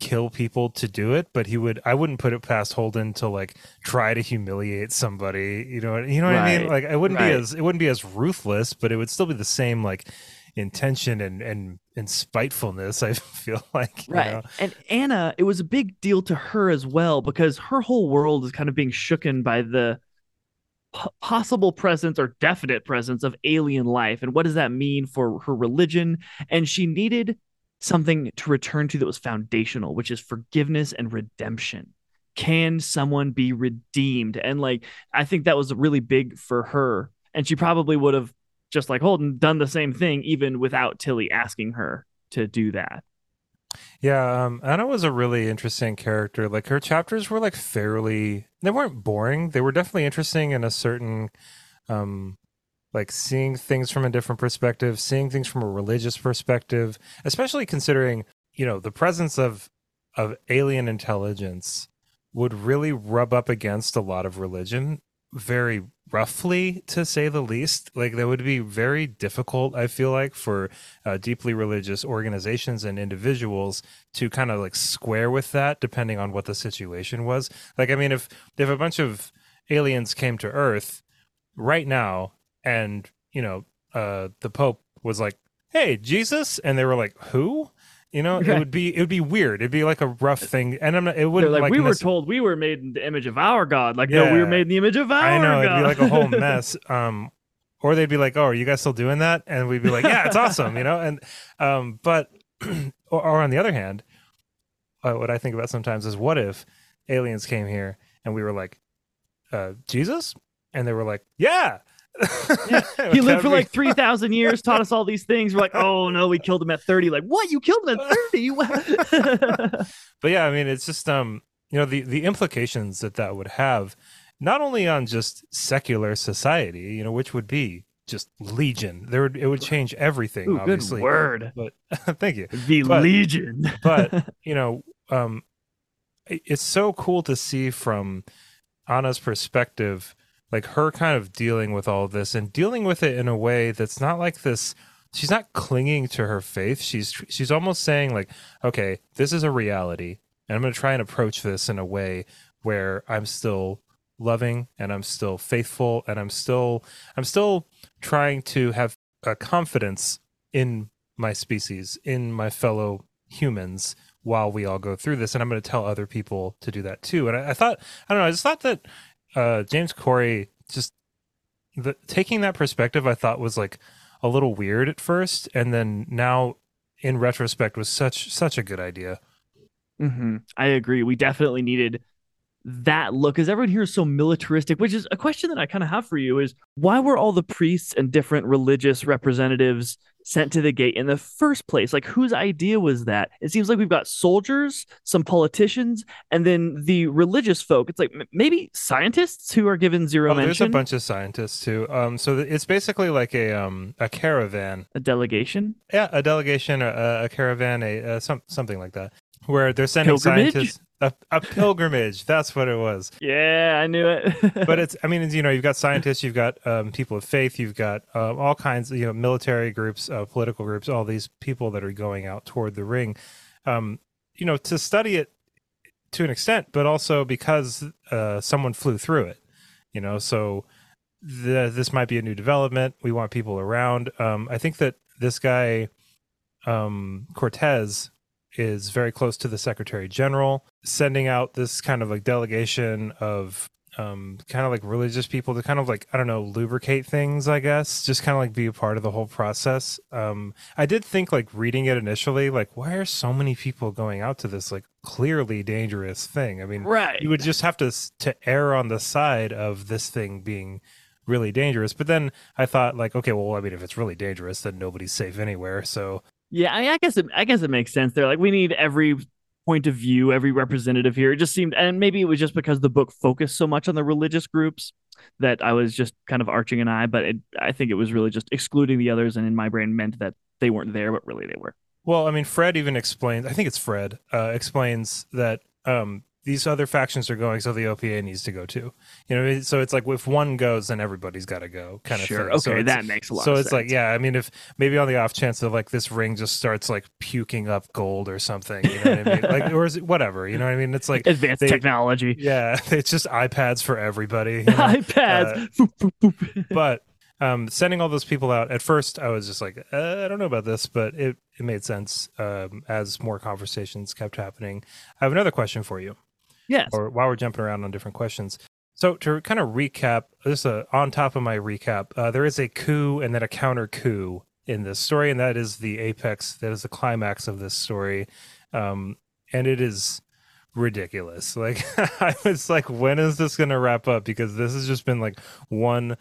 kill people to do it, but he would. I wouldn't put it past Holden to like try to humiliate somebody. You know, you know what I mean? Like, I wouldn't right. be as it wouldn't be as ruthless, but it would still be the same like intention and and and spitefulness. I feel like, you right. know? And Anna, it was a big deal to her as well because her whole world is kind of being shooken by the possible presence or definite presence of alien life and what does that mean for her religion and she needed something to return to that was foundational which is forgiveness and redemption can someone be redeemed and like i think that was really big for her and she probably would have just like holden done the same thing even without tilly asking her to do that Yeah, um, Anna was a really interesting character. Like her chapters were like fairly they weren't boring. They were definitely interesting in a certain um like seeing things from a different perspective, seeing things from a religious perspective, especially considering, you know, the presence of of alien intelligence would really rub up against a lot of religion very roughly to say the least. Like that would be very difficult i feel like for uh, deeply religious organizations and individuals to kind of like square with that depending on what the situation was. Like i mean if if a bunch of aliens came to earth right now and you know uh the pope was like hey jesus and they were like who you know it would be it would be weird it'd be like a rough thing and i'm not it wouldn't like, like, we were told we were made in the image of our god like no we were made in the image of our God. I know god it'd be like a whole mess. Um, or they'd be like, "Oh, are you guys still doing that?" And we'd be like, "Yeah, it's awesome," you know. And um, but or, or on the other hand, uh, what I think about sometimes is, what if aliens came here and we were like, uh, "Jesus," and they were like, "Yeah." he lived for like 3000 years taught us all these things. We're like oh no we killed him at 30 like what? You killed him at 30 but yeah, I mean, it's just um, you know, the the implications that that would have, not only on just secular society, you know, which would be just legion. There would it would change everything, Ooh, good obviously. word. But thank you. the But- legion. But you know, um, it's so cool to see from Anna's perspective, like her kind of dealing with all this and dealing with it in a way that's not like this. She's not clinging to her faith. She's she's almost saying like, okay, this is a reality, and I'm going to try and approach this in a way where I'm still loving and I'm still faithful and I'm still I'm still trying to have a confidence in my species, in my fellow humans while we all go through this. And I'm going to tell other people to do that too. And I, I thought, I don't know, I just thought that uh, James Corey just the, taking that perspective, I thought was like a little weird at first. And then now in retrospect was such, such a good idea. Mm-hmm. I agree. We definitely needed that look because everyone here is so militaristic, which is a question that I kind of have for you is why were all the priests and different religious representatives sent to the gate in the first place? Like, whose idea was that? It seems like we've got soldiers, some politicians, and then the religious folk. It's like m- maybe scientists who are given zero Oh, there's a bunch of scientists too. Um, so th- it's basically like a um a caravan a delegation. Yeah, a delegation, a, a caravan, a, uh some something like that, where they're sending Pilgrimage? scientists. A, a pilgrimage. That's what it was. Yeah, I knew it. But it's. I mean, it's, you know, you've got scientists, you've got um, people of faith, you've got um, all kinds. Of, you know, military groups, uh, political groups, all these people that are going out toward the ring. Um, you know to study it to an extent, but also because uh, someone flew through it. You know, so the, this might be a new development. We want people around. Um, I think that this guy um, Cortez is very close to the Secretary General, sending out this kind of like delegation of um, kind of like religious people to kind of like I don't know lubricate things, I guess, just kind of like be a part of the whole process. Um, I did think like reading it initially, like why are so many people going out to this like clearly dangerous thing? I mean, right? You would just have to to err on the side of this thing being really dangerous. But then I thought like, okay, well, I mean, if it's really dangerous, then nobody's safe anywhere. So yeah, I, I guess it, I guess it makes sense. They're like, we need every point of view, every representative here. It just seemed, and maybe it was just because the book focused so much on the religious groups that I was just kind of arching an eye. But it, I think it was really just excluding the others, and in my brain meant that they weren't there, but really they were. Well, I mean, Fred even explains. I think it's Fred uh, explains that um, these other factions are going, so the OPA needs to go too. You know, so it's like if one goes, then everybody's got to go, kind of sure. thing. Okay, so that makes a lot. So it's sense. like, yeah, I mean, if maybe on the off chance that like this ring just starts like puking up gold or something, you know what I mean? Like, or is it whatever? You know what I mean? It's like advanced they, technology. Yeah, it's just iPads for everybody. You know? iPads, uh, but um, sending all those people out at first i was just like uh, i don't know about this but it, it made sense um, as more conversations kept happening i have another question for you Yes. Or while we're jumping around on different questions. So to kind of recap, this uh, on top of my recap, uh, there is a coup and then a counter coup in this story, and that is the apex, that is the climax of this story, um, and it is ridiculous. Like I was like, when is this going to wrap up? Because this has just been like one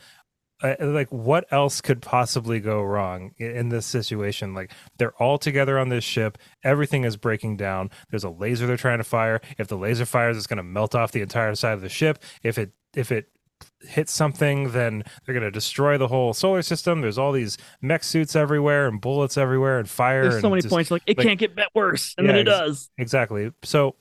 uh, like what else could possibly go wrong in this situation? Like they're all together on this ship. Everything is breaking down. There's a laser they're trying to fire. If the laser fires it's going to melt off the entire side of the ship. If it if it hits something then they're going to destroy the whole solar system. There's all these mech suits everywhere and bullets everywhere and fire there's so many just, points like it like, can't get worse and yeah, then it does. exactly. So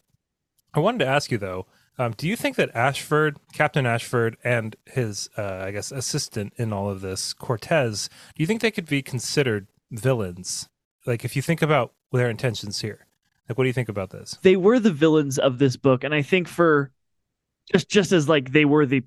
i wanted to ask you though um, do you think that Ashford, Captain Ashford, and his, uh, I guess, assistant in all of this, Cortez, do you think they could be considered villains? Like, if you think about their intentions here, like, what do you think about this? They were the villains of this book, and I think for just just as like they were the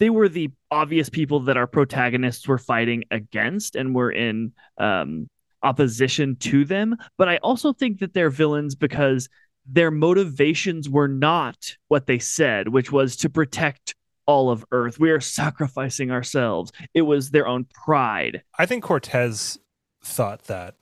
they were the obvious people that our protagonists were fighting against and were in um, opposition to them. But I also think that they're villains because their motivations were not what they said, which was to protect all of Earth. We are sacrificing ourselves. It was their own pride. I think Cortez thought that.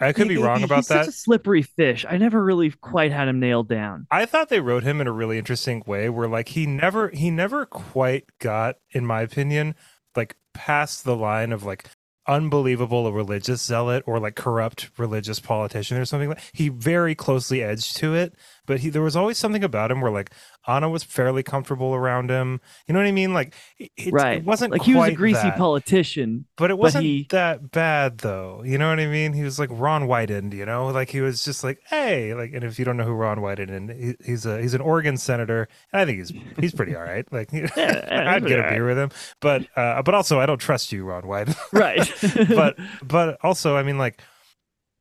I could be wrong he, about he's that. Such a slippery fish. I never really quite had him nailed down. I thought they wrote him in a really interesting way, where like he never he never quite got, in my opinion, like past the line of like unbelievable a religious zealot or like corrupt religious politician or something like he very closely edged to it but he there was always something about him where like Anna was fairly comfortable around him. You know what I mean? Like it, right. it wasn't like he was a greasy that, politician, but it wasn't but he... that bad though. You know what I mean? He was like Ron Wyden, you know, like he was just like, hey, like, and if you don't know who Ron Wyden is, he, he's a he's an Oregon senator, and I think he's he's pretty all right. Like, yeah, I'd get a beer right. with him, but uh, but also I don't trust you, Ron Wyden. right. but but also I mean like.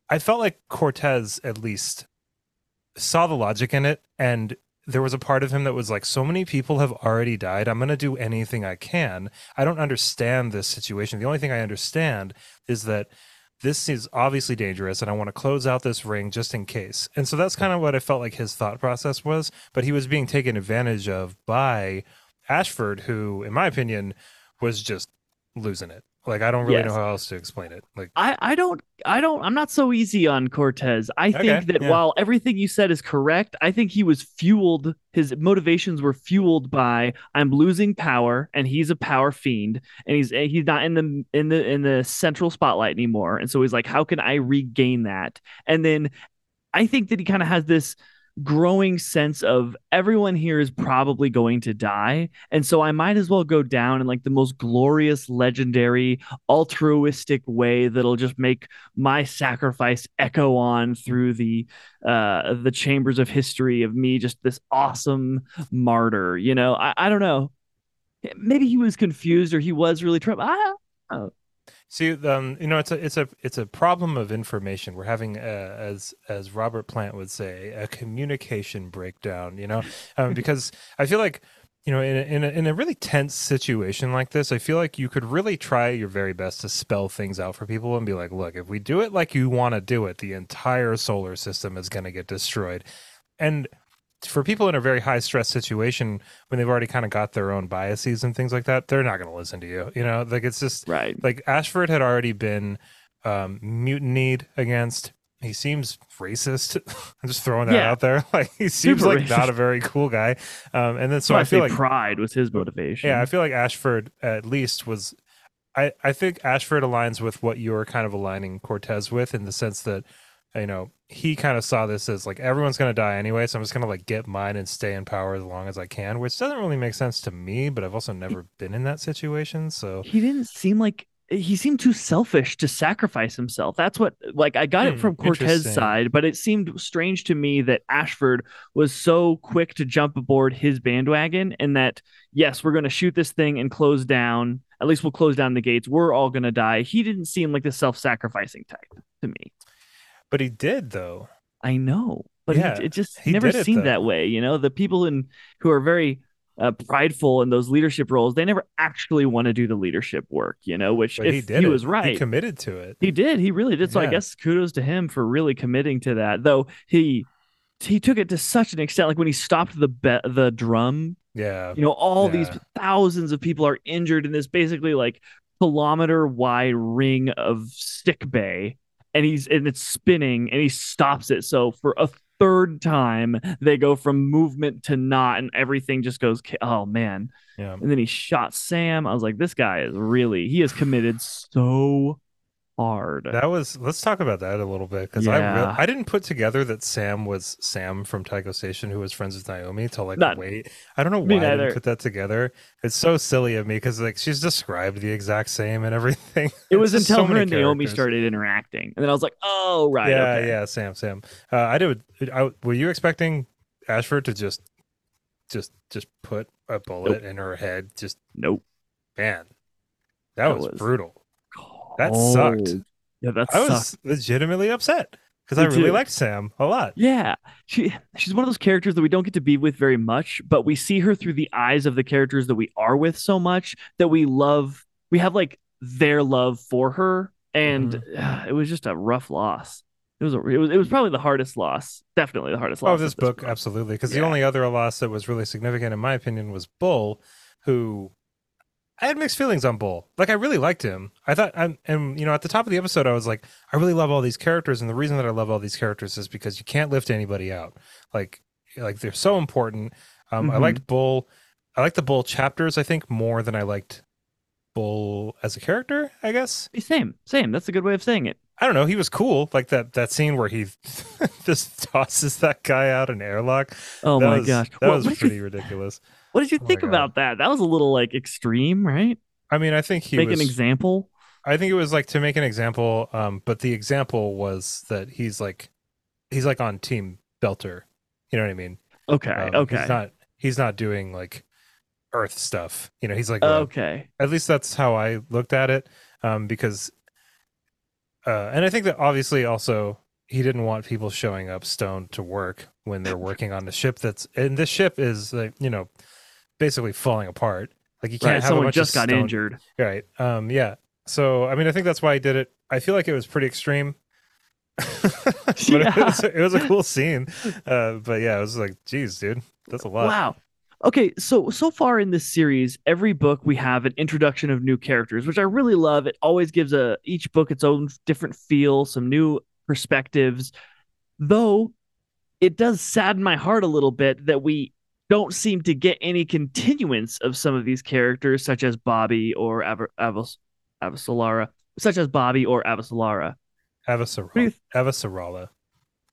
I felt like Cortez at least saw the logic in it and there was a part of him that was like so many people have already died. I'm going to do anything i can. I don't understand this situation. The only thing i understand is that this is obviously dangerous and i want to close out this ring just in case. And so that's kind of what i felt like his thought process was but he was being taken advantage of by ashford who in my opinion was just losing it like I don't really yes. know how else to explain it. Like I, I don't I don't I'm not so easy on Cortez. I think okay, that yeah. while everything you said is correct, I think he was fueled his motivations were fueled by I'm losing power and he's a power fiend and he's eh, he's not in the in the in the central spotlight anymore. And so he's like how can I regain that? And then I think that he kind of has this growing sense of everyone here is probably going to die. And so I might as well go down in like the most glorious, legendary, altruistic way that'll just make my sacrifice echo on through the uh the chambers of history of me, just this awesome martyr. You know, I, I don't know. Maybe he was confused or he was really troubled. I, See, um, you know, it's a it's a it's a problem of information. We're having, uh, as as Robert Plant would say, a communication breakdown. You know, um, because I feel like you know, in a, in a, in a really tense situation like this, I feel like you could really try your very best to spell things out for people and be like, look, if we do it like you want to do it, the entire solar system is going to get destroyed. And for people in a very high stress situation when they've already kind of got their own biases and things like that, they're not going to listen to you. You know, like it's just right. Like Ashford had already been um, mutinied against he seems racist. I'm just throwing that yeah. out there. Like he seems Super like racist. not a very cool guy. Um, and then so I, I feel like pride was his motivation. Yeah, I feel like Ashford at least was. I I think Ashford aligns with what you're kind of aligning Cortez with in the sense that you know he kind of saw this as like everyone's going to die anyway, so I'm just going to like get mine and stay in power as long as I can, which doesn't really make sense to me. But I've also never been in that situation, so he didn't seem like he seemed too selfish to sacrifice himself. That's what like I got it hmm, from Cortez's side, but it seemed strange to me that Ashford was so quick to jump aboard his bandwagon and that yes, we're going to shoot this thing and close down. At least we'll close down the gates. We're all going to die. He didn't seem like the self-sacrificing type to me. But he did though. I know, but yeah, he, it just he never seemed that way. You know, the people in who are very uh, prideful in those leadership roles, they never actually want to do the leadership work, you know, which but if he, did he was right. He committed to it. He did. He really did. So yeah. I guess kudos to him for really committing to that. Though he he took it to such an extent like when he stopped the be- the drum yeah you know all yeah. these thousands of people are injured in this basically like kilometer wide ring of sick bay and he's and it's spinning and he stops it. So for a third time they go from movement to not and everything just goes oh man. Yeah. And then he shot sam. I was like this guy is really he has committed so hard. That was let's talk about that a little bit because yeah. I I didn't put together that Sam was Sam from Tycho Station who was friends with Naomi till like Not, wait I don't know why I didn't put that together. It's so silly of me because like she's described the exact same and everything. It was until so her and Naomi started interacting, and then I was like, oh right, yeah, okay. yeah, Sam, Sam. Uh, I did. I, were you expecting Ashford to just just just put a bullet nope. in her head? Just nope. Man, that, that was, was brutal. That oh, sucked. Yeah, that I sucked. was legitimately upset because I really too. liked Sam a lot. Yeah, she she's one of those characters that we don't get to be with very much, but we see her through the eyes of the characters that we are with so much that we love. We have like their love for her, and mm-hmm. uh, it was just a rough loss. It was a, it was it was probably the hardest loss, definitely the hardest loss. Oh, this book, absolutely, because yeah. the only other loss that was really significant, in my opinion, was Bull, who I had mixed feelings on Bull. Like I really liked him. I thought, I'm, and you know, at the top of the episode, I was like, I really love all these characters, and the reason that I love all these characters is because you can't lift anybody out. Like, like they're so important. Um, mm-hmm. I liked Bull. I liked the Bull chapters. I think more than I liked Bull as a character. I guess. Same, same. That's a good way of saying it. I don't know. He was cool. Like that that scene where he just tosses that guy out an airlock. Oh that my was, gosh, that was pretty ridiculous. What did you oh think about that? That was a little like extreme, right? I mean, I think he make was, an example. I think it was like to make an example, um, but the example was that he's like he's like on Team Belter. You know what I mean? Okay. Um, okay. He's not he's not doing like Earth stuff. You know, he's like okay. At least that's how I looked at it, um, because, uh, and I think that obviously also he didn't want people showing up stoned to work when they're working on the ship that's and this ship is like you know basically falling apart. Like you can't right, have someone just got stone... injured. Right. Um. Yeah. So I mean, I think that's why I did it. I feel like it was pretty extreme. but yeah. it, was, it was a cool scene. Uh, but yeah, it was like, geez, dude, that's a lot. Wow. Okay, so so far in this series, every book we have an introduction of new characters, which I really love. It always gives a each book its own different feel, some new perspectives. Though it does sadden my heart a little bit that we don't seem to get any continuance of some of these characters, such as Bobby or Av- Avas- Avasarala, such as Bobby or. Avasarala. Avasarala.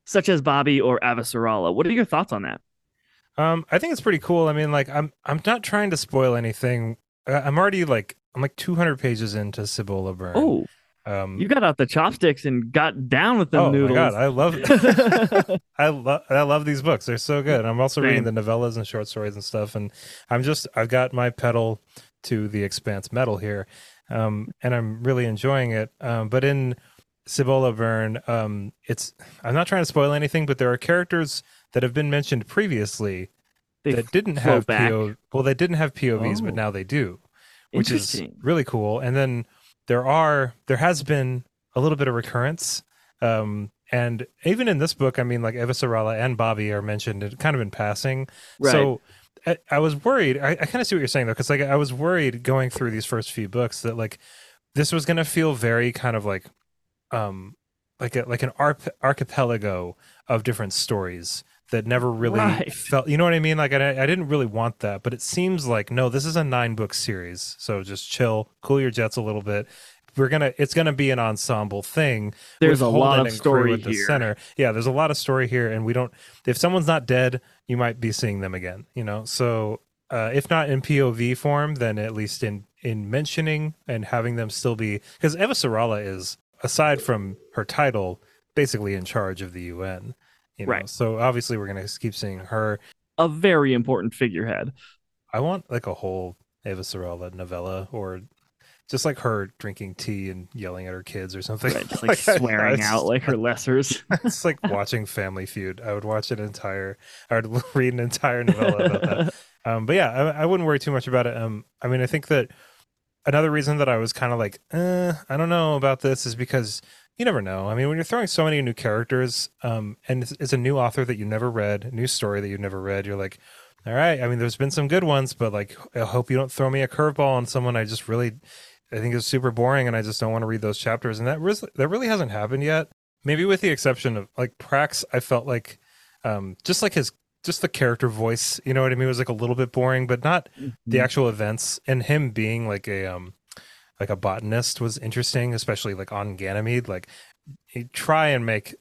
Such as Bobby or Avasarala. What are your thoughts on that? Um, I think it's pretty cool. I mean, like, I'm I'm not trying to spoil anything. I'm already like I'm like 200 pages into Cibola Burn. Oh, um, you got out the chopsticks and got down with them noodles. oh noodles. my god, I love, I love, I love these books. They're so good. I'm also Same. reading the novellas and short stories and stuff, and I'm just, I've got my pedal to the Expanse metal here, um, and I'm really enjoying it. Um, but in Cibola Burn, um, it's I'm not trying to spoil anything, but there are characters that have been mentioned previously They that didn't have back. PO. Well, they didn't have POVs, Oh. but now they do, which is really cool. And then there are there has been a little bit of recurrence. Um, and even in this book, I mean, like Avasarala and Bobby are mentioned in- kind of in passing. Right. So I, I was worried. I, I kind of see what you're saying though, because like I was worried going through these first few books that like this was gonna feel very kind of like um like a like an arp- archipelago of different stories that never really Right. felt you know what i mean? Like I, I didn't really want that but it seems like no this is a nine book series. So just chill cool your jets a little bit. We're gonna it's gonna be an ensemble thing There's a lot of story at the here. center. Yeah there's a lot of story here and we don't if someone's not dead you might be seeing them again you know? So uh, if not in pov form then at least in in mentioning and having them still be because Avasarala is aside from her title basically in charge of the un you know Right. so obviously we're gonna keep seeing her A very important figurehead. i want like a whole Avasarala novella or just like her drinking tea and yelling at her kids or something Right, just like I- I swearing just- out like her lessers. it's like watching Family Feud. I would watch an entire, I would read an entire novella about that. Um, but yeah, I, I wouldn't worry too much about it. Um, I mean, I think that another reason that I was kind of like, eh, I don't know about this is because you never know. I mean, when you're throwing so many new characters, um, and it's, it's a new author that you never read, new story that you've never read, you're like, all right. I mean, there's been some good ones, but like, I hope you don't throw me a curveball on someone I just really, I think is super boring, and I just don't want to read those chapters. And that ris- that really hasn't happened yet. Maybe with the exception of like Prax, I felt like, um, just like his, just the character voice, you know what I mean, was like a little bit boring, but not Mm-hmm. the actual events and him being like a um like a botanist was interesting especially like on ganymede like try and make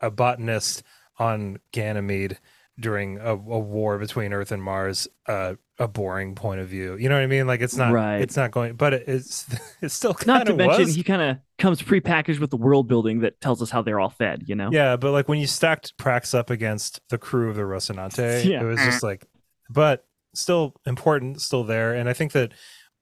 a botanist on ganymede during a, a war between earth and mars uh, a boring point of view you know what i mean like it's not Right. it's not going but it's it's still Not to of mention, was he kind of comes prepackaged with the world building that tells us how they're all fed. You know. Yeah, but like when you stacked Prax up against the crew of the Rocinante, Yeah. it was just like, but still important, still there. And I think that,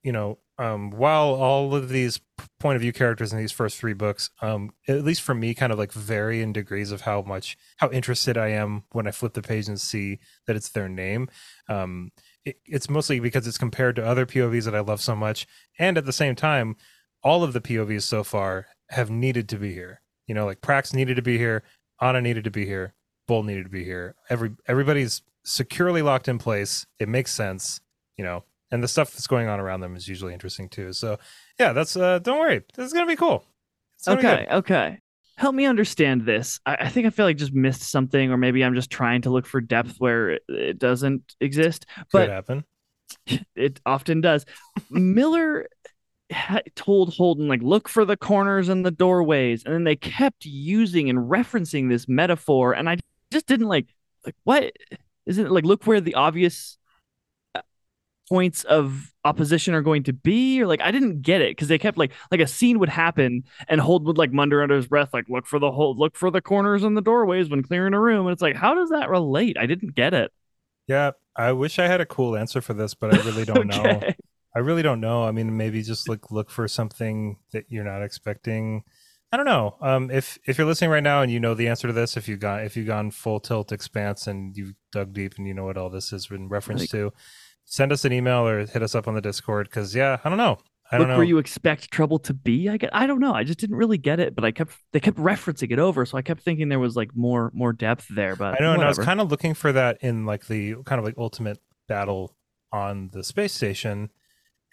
you know, um, while all of these point of view characters in these first three books, um, at least for me, kind of like vary in degrees of how much, how interested I am when I flip the page and see that it's their name. Um, it, it's mostly because it's compared to other POVs that I love so much. And at the same time, all of the POVs so far have needed to be here. You know, like Prax needed to be here, Anna needed to be here, Bull needed to be here. Every everybody's securely locked in place. It makes sense, you know, and the stuff that's going on around them is usually interesting too. So yeah, that's uh don't worry. This is gonna be cool. Gonna Okay. good. Okay. Help me understand this. I, I think I feel like just missed something, or maybe I'm just trying to look for depth where it, it doesn't exist. Could But happen. it often does. Miller ha- told Holden like look for the corners and the doorways, and then they kept using and referencing this metaphor, and I just didn't like like what isn't it like look where the obvious points of opposition are going to be or like I didn't get it because they kept like like a scene would happen and hold would like munder under his breath like look for the whole look for the corners and the doorways when clearing a room and it's like how does that relate I didn't get it Yeah, I wish I had a cool answer for this, but I really don't know. I really don't know. I mean, maybe just like look for something that you're not expecting. I don't know. Um, if if you're listening right now and you know the answer to this, if you got if you've gone full tilt expanse and you've dug deep and you know what all this is in reference Like- to, send us an email or hit us up on the Discord. Because yeah, I don't know. I look don't know. where you expect trouble to be I get I don't know I just didn't really get it but I kept they kept referencing it over so I kept thinking there was like more more depth there but I know, and I was kind of looking for that in like the kind of like ultimate battle on the space station.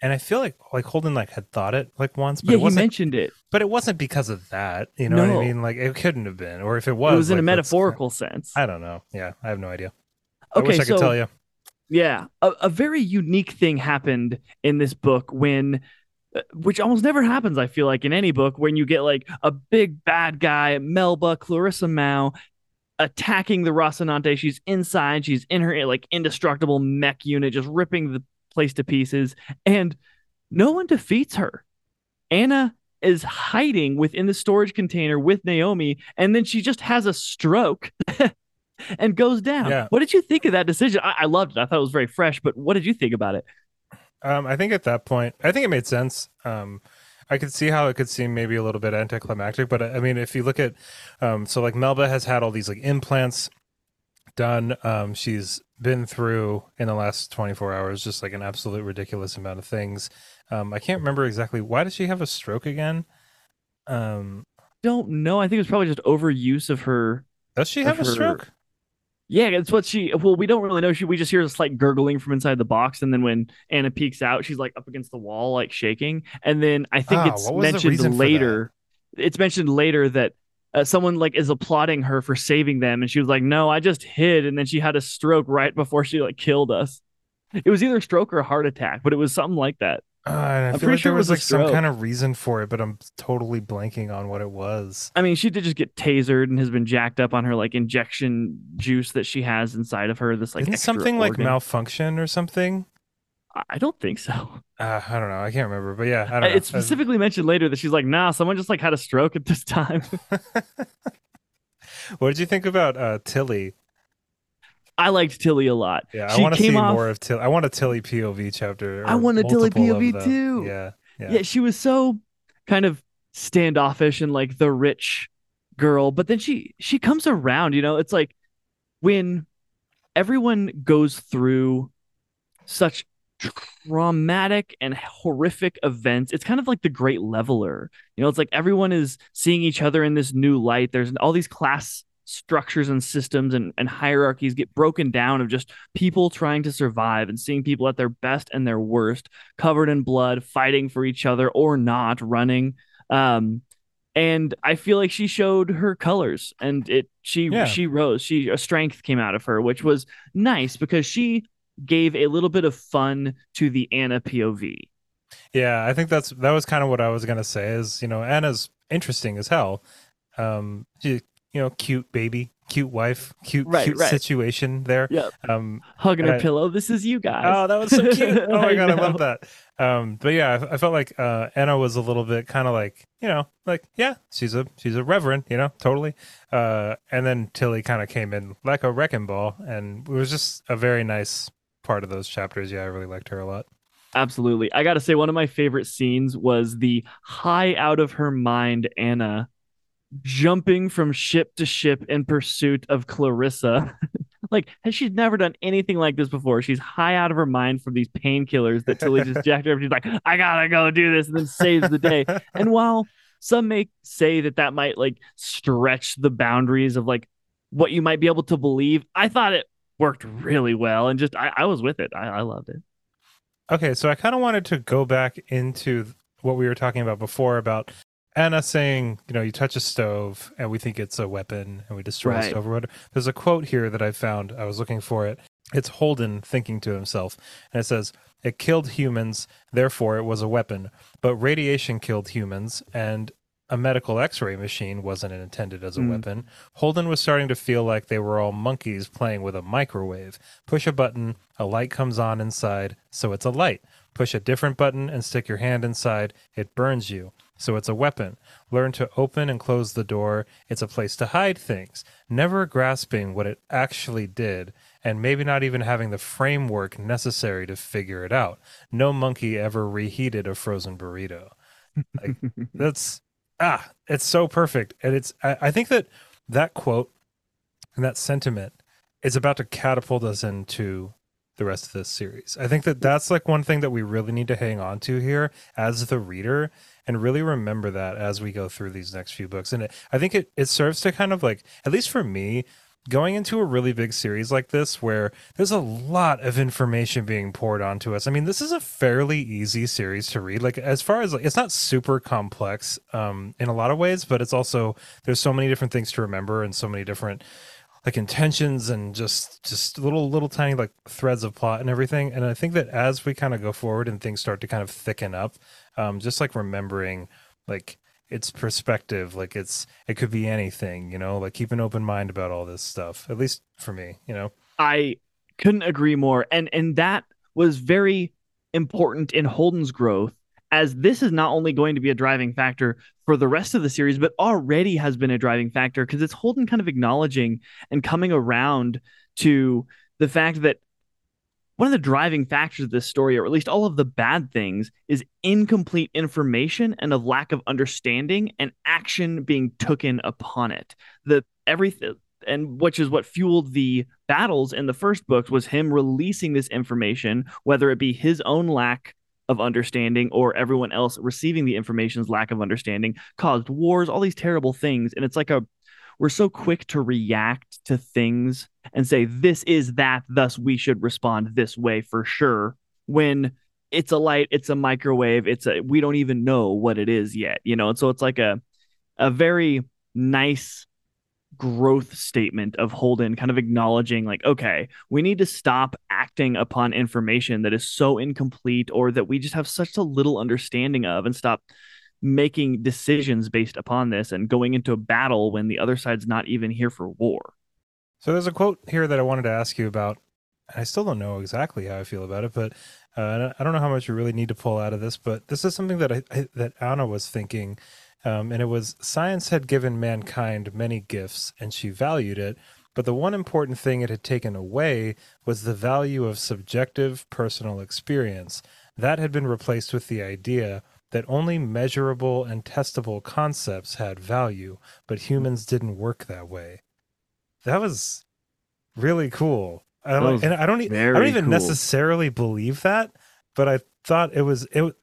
And I feel like like Holden like had thought it like once, but yeah it he wasn't mentioned it but it wasn't because of that. You know what I mean? Like it couldn't have been, or if it was, it was in a like, metaphorical sense I don't know. Yeah, I have no idea. I okay wish I so could tell you. Yeah, a, a very unique thing happened in this book when, uh, which almost never happens. I feel like in any book when you get like a big bad guy, Melba Clarissa Mao, attacking the Rocinante. She's inside. She's in her like indestructible mech unit, just ripping the place to pieces, and no one defeats her. Anna is hiding within the storage container with Naomi, and then she just has a stroke. And goes down. Yeah. What did you think of that decision? I, I loved it. I thought it was very fresh. But what did you think about it? Um, I think at that point, I think it made sense. Um, I could see how it could seem maybe a little bit anticlimactic, but I mean, if you look at, um, so like Melba has had all these like implants done. Um, she's been through in the last 24 hours just like an absolute ridiculous amount of things. Um, I can't remember exactly why does she have a stroke again? Um, Don't know. I think it was probably just overuse of her. does she have a her- stroke? Yeah, it's what she. Well, we don't really know. She we just hear a slight gurgling from inside the box, and then when Anna peeks out, she's like up against the wall, like shaking. And then I think Ah, it's what was the reason mentioned later. It's mentioned later that uh, someone like is applauding her for saving them, and she was like, "No, I just hid." And then she had a stroke right before she like killed us. It was either a stroke or a heart attack, but it was something like that. Uh, and I I'm feel pretty like sure there was was a like some kind of reason for it, but I'm totally blanking on what it was. I mean, she did just get tasered and has been jacked up on her like injection juice that she has inside of her. This like Isn't extra something like malfunction or something? I- I don't think so. Uh, I don't know. I can't remember, but yeah, I don't know. It's specifically mentioned later that she's like, nah, someone just like had a stroke at this time. what did you think about uh, Tilly? I liked Tilly a lot. Yeah, She I want to see off- more of Tilly. I want a Tilly POV chapter. I want a Tilly POV too. Yeah, Yeah. yeah. she was so kind of standoffish and like the rich girl, but then she she comes around, you know, it's like when everyone goes through such traumatic and horrific events. It's kind of like the great leveler. You know, it's like everyone is seeing each other in this new light. There's all these class structures and systems and, and hierarchies get broken down of just people trying to survive and seeing people at their best and their worst, covered in blood, fighting for each other or not, running. Um, and I feel like she showed her colors and it she Yeah. she rose. She a strength came out of her, which was nice because she gave a little bit of fun to the Anna POV. Yeah, I think that's that was kind of what I was gonna say. Is you know Anna's interesting as hell. Um, she, you know, cute baby, cute wife, cute Right, cute right. situation there. Yep. Um, Hugging her Right. pillow. This is you guys. oh, that was so cute. Oh my god, I, love that. Um, but yeah, I, I felt like uh, Anna was a little bit kind of like you know, like yeah, she's a she's a reverend, you know, totally. Uh, and then Tilly kind of came in like a wrecking ball, and it was just a very nice part of those chapters. Yeah, I really liked her a lot. Absolutely. I got to say, one of my favorite scenes was the high out of her mind Anna jumping from ship to ship in pursuit of Clarissa. like, has she's never done anything like this before. She's high out of her mind from these painkillers that Tilly just jacked her up. She's like, I gotta go do this, and then saves the day. And while some may say that that might like stretch the boundaries of like what you might be able to believe, I thought it worked really well, and just I, I was with it. I, I loved it. Okay, so I kind of wanted to go back into what we were talking about before about Anna saying, you know, you touch a stove and we think it's a weapon and we destroy Right. a stove or whatever. There's a quote here that I found. I was looking for it. It's Holden thinking to himself, and it says, It killed humans, therefore it was a weapon. But radiation killed humans, and a medical x ray machine wasn't intended as a Hmm. weapon. Holden was starting to feel like they were all monkeys playing with a microwave. Push a button, a light comes on inside, so it's a light. Push a different button and stick your hand inside, it burns you. So it's a weapon. Learn to open and close the door. It's a place to hide things. Never grasping what it actually did, and maybe not even having the framework necessary to figure it out. No monkey ever reheated a frozen burrito. Like, that's ah, it's so perfect, and it's. I, I think that that quote and that sentiment is about to catapult us into the rest of this series. I think that that's like one thing that we really need to hang on to here as the reader and really remember that as we go through these next few books. And it, I think it, it serves to kind of like, at least for me, going into a really big series like this where there's a lot of information being poured onto us. I mean, this is a fairly easy series to read. Like as far as like it's not super complex um in a lot of ways, but it's also there's so many different things to remember and so many different like intentions and just just little little tiny like threads of plot and everything and i think that as we kind of go forward and things start to kind of thicken up um just like remembering like its perspective like it's it could be anything you know like keep an open mind about all this stuff at least for me you know I couldn't agree more. And and that was very important in Holden's growth as this is not only going to be a driving factor for the rest of the series, but already has been a driving factor because it's Holden kind of acknowledging and coming around to the fact that one of the driving factors of this story, or at least all of the bad things, is incomplete information and a lack of understanding and action being taken upon it. The everything and which is what fueled the battles in the first books was him releasing this information, whether it be his own lack of understanding or everyone else receiving the information's lack of understanding caused wars, all these terrible things. And it's like a we're so quick to react to things and say this is that thus we should respond this way for sure when it's a light it's a microwave it's a we don't even know what it is yet you know? And so it's like a a very nice growth statement of Holden kind of acknowledging like okay we need to stop acting upon information that is so incomplete or that we just have such a little understanding of and stop making decisions based upon this and going into a battle when the other side's not even here for war. So there's a quote here that I wanted to ask you about. And I still don't know exactly how I feel about it, but uh, I don't know how much you really need to pull out of this. But this is something that I, I that Anna was thinking, um, and it was science had given mankind many gifts, and she valued it. But the one important thing it had taken away was the value of subjective personal experience. That had been replaced with the idea that only measurable and testable concepts had value, but humans didn't work that way. That was really cool. I don't, and I don't, I don't even cool. necessarily believe that, but I thought it was it.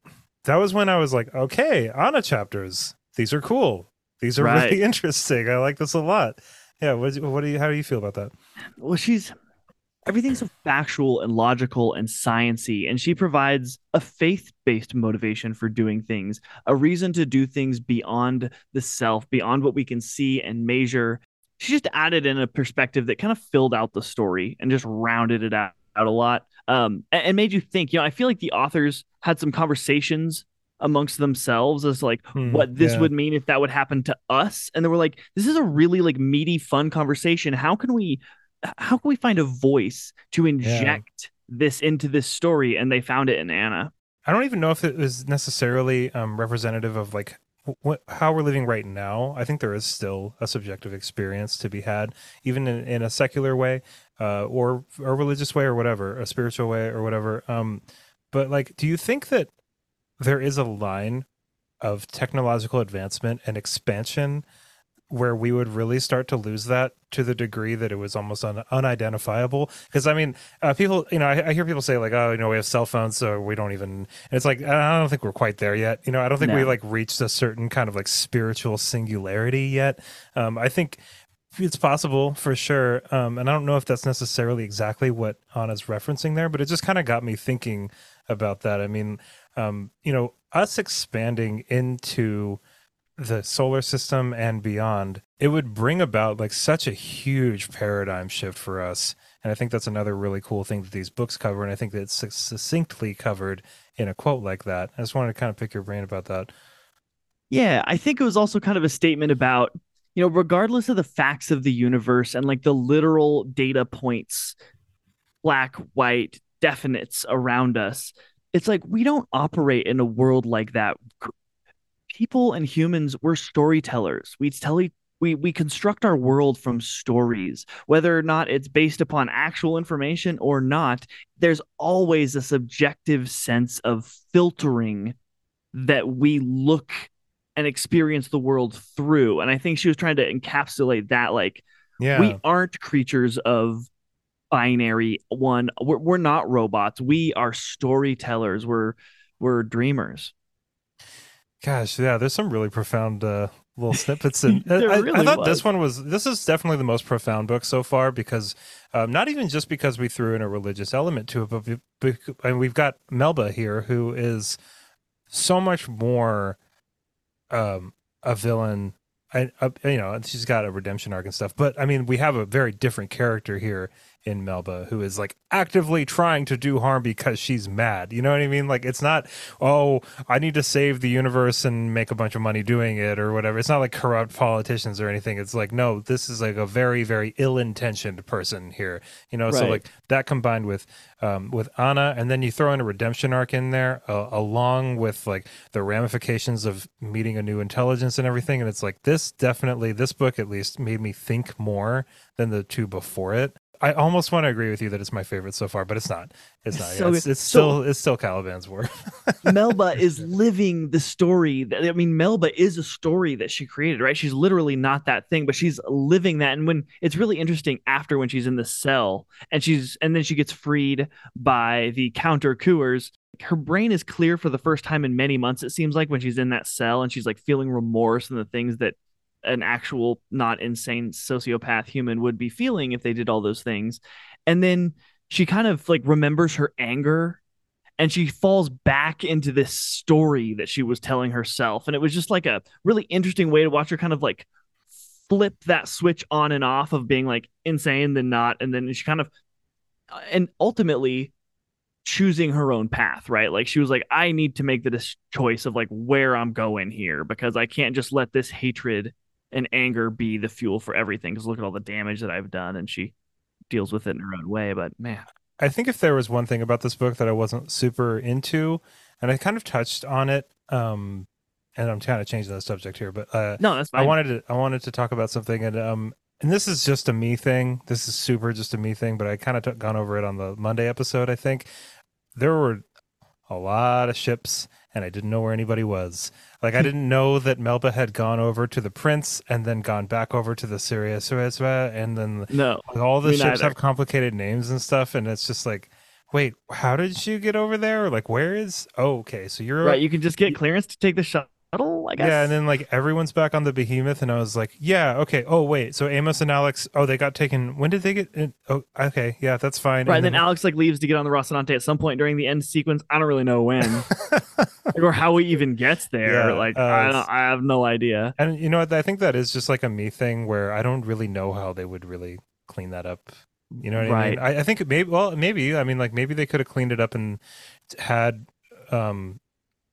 That was when I was like, okay, Anna chapters. These are cool. These are right. really interesting. I like this a lot. Yeah. What, what do you? How do you feel about that? Well, she's everything's so factual and logical and sciency and she provides a faith-based motivation for doing things a reason to do things beyond the self beyond what we can see and measure she just added in a perspective that kind of filled out the story and just rounded it out, out a lot um, and, and made you think you know i feel like the authors had some conversations amongst themselves as like hmm, what this yeah. would mean if that would happen to us and they were like this is a really like meaty fun conversation how can we how can we find a voice to inject yeah. this into this story? And they found it in Anna. I don't even know if it was necessarily um, representative of like what, how we're living right now. I think there is still a subjective experience to be had, even in, in a secular way, uh, or a religious way, or whatever, a spiritual way, or whatever. Um, but like, do you think that there is a line of technological advancement and expansion where we would really start to lose that to the degree that it was almost un- unidentifiable. Because I mean, uh, people, you know, I, I, hear people say like, "Oh, you know, we have cell phones, so we don't even." And it's like I don't think we're quite there yet. You know, I don't think no. we like reached a certain kind of like spiritual singularity yet. Um, I think it's possible for sure, um, and I don't know if that's necessarily exactly what Anna's referencing there, but it just kind of got me thinking about that. I mean, um, you know, us expanding into the solar system and beyond, it would bring about like such a huge paradigm shift for us. And I think that's another really cool thing that these books cover. And I think that it's succinctly covered in a quote like that. I just wanted to kind of pick your brain about that. Yeah, I think it was also kind of a statement about, you know, regardless of the facts of the universe and like the literal data points, black, white, definites around us, it's like we don't operate in a world like that people and humans we're storytellers. We tell we we construct our world from stories. Whether or not it's based upon actual information or not there's always a subjective sense of filtering that we look and experience the world through. And i think she was trying to encapsulate that like yeah. we aren't creatures of binary one. We're, we're not robots. We are storytellers. We're we're dreamers Gosh, yeah, there's some really profound uh, little snippets, and I, really I, thought was. this one was. This is definitely the most profound book so far because um, not even just because we threw in a religious element to it, but we, and we've got Melba here who is so much more um, a villain. I, uh, you know, she's got a redemption arc and stuff, but I mean, we have a very different character here in Melba who is like actively trying to do harm because she's mad. You know what I mean? Like it's not, oh, I need to save the universe and make a bunch of money doing it or whatever. It's not like corrupt politicians or anything. It's like, no, this is like a very, very ill intentioned person here. You know, right. so like that combined with um, with Anna, and then you throw in a redemption arc in there, uh, along with like the ramifications of meeting a new intelligence and everything. And it's like this definitely, this book at least made me think more than the two before it. I almost want to agree with you that it's my favorite so far, but it's not. It's not. So yeah, it's, it's So- still it's still Caliban's War. Melba is living the story. That, I mean, Melba is a story that she created, right? She's literally not that thing, but she's living that. And when it's really interesting after when she's in the cell and she's and then she gets freed by the counter cours. Her brain is clear for the first time in many months. It seems like when she's in that cell and she's like feeling remorse and the things that an actual not insane sociopath human would be feeling if they did all those things. And then she kind of like remembers her anger and she falls back into this story that she was telling herself. And it was just like a really interesting way to watch her kind of like flip that switch on and off of being like insane then not. And then she kind of uh, and ultimately choosing her own path right? Like she was like i need to make this choice of like where i'm going here because i can't just let this hatred and anger be the fuel for everything because look at all the damage that i've done and she deals with it in her own way but man I think if there was one thing about this book that I wasn't super into, and I kind of touched on it, um, and I'm kind of changing the subject here, but uh, no that's fine I wanted to I wanted to talk about something, and um, and this is just a me thing. This is super just a me thing, but I kind of t- gone over it on the Monday episode. I think there were a lot of ships, and I didn't know where anybody was. Like I didn't know that Melba had gone over to the Prince, and then gone back over to the Cerisier, and then no like, all the ships have complicated names and stuff, and it's just like, wait, how did you get over there? Like, where is? Oh, okay, so you're right you can just get clearance to take the i guess yeah, and then like everyone's back on the behemoth, and I was like, yeah, okay. Oh wait, so Amos and Alex, oh they got taken. When did they get? In? Oh, okay, yeah, that's fine. Right, and then Alex like leaves to get on the Rocinante at some point during the end sequence. I don't really know when Like, or how he even gets there. Yeah, like uh, I don't, I have no idea. and you know what? I think that is just like a me thing where I don't really know how they would really clean that up. You know what I mean? I, I think maybe well maybe I mean like maybe they could have cleaned it up and had um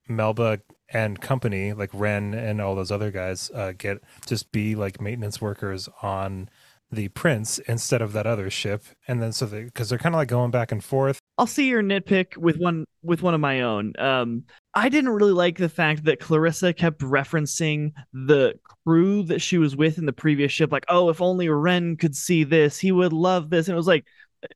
Melba and company like Ren and all those other guys uh, get just be like maintenance workers on the Prince instead of that other ship, and then so they because they're kind of like going back and forth. I'll see your nitpick with one with one of my own. Um, I didn't really like the fact that Clarissa kept referencing the crew that she was with in the previous ship, like, "Oh, if only Ren could see this, he would love this." And it was like,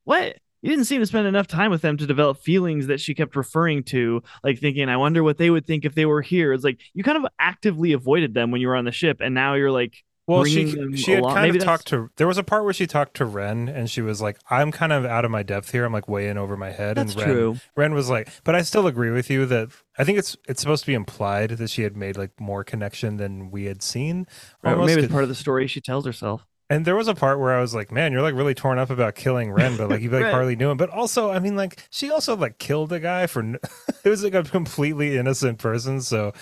what? You didn't seem to spend enough time with them to develop feelings that she kept referring to, like thinking, "I wonder what they would think if they were here." It's like you kind of actively avoided them when you were on the ship, and now you're like, Well, she she had along. kind Maybe of talked to. There was a part where she talked to Ren, and she was like, "I'm kind of out of my depth here. I'm like way in over my head." "That's and Ren, true." Ren was like, "But I still agree with you that I think it's it's supposed to be implied that she had made like more connection than we had seen. Or maybe it's part of the story she tells herself. And there was a part where I was like, "Man, you're like really torn up about killing Ren, but like you like Right. hardly knew him." But also, I mean, like she also like killed a guy for n- it was like a completely innocent person. So,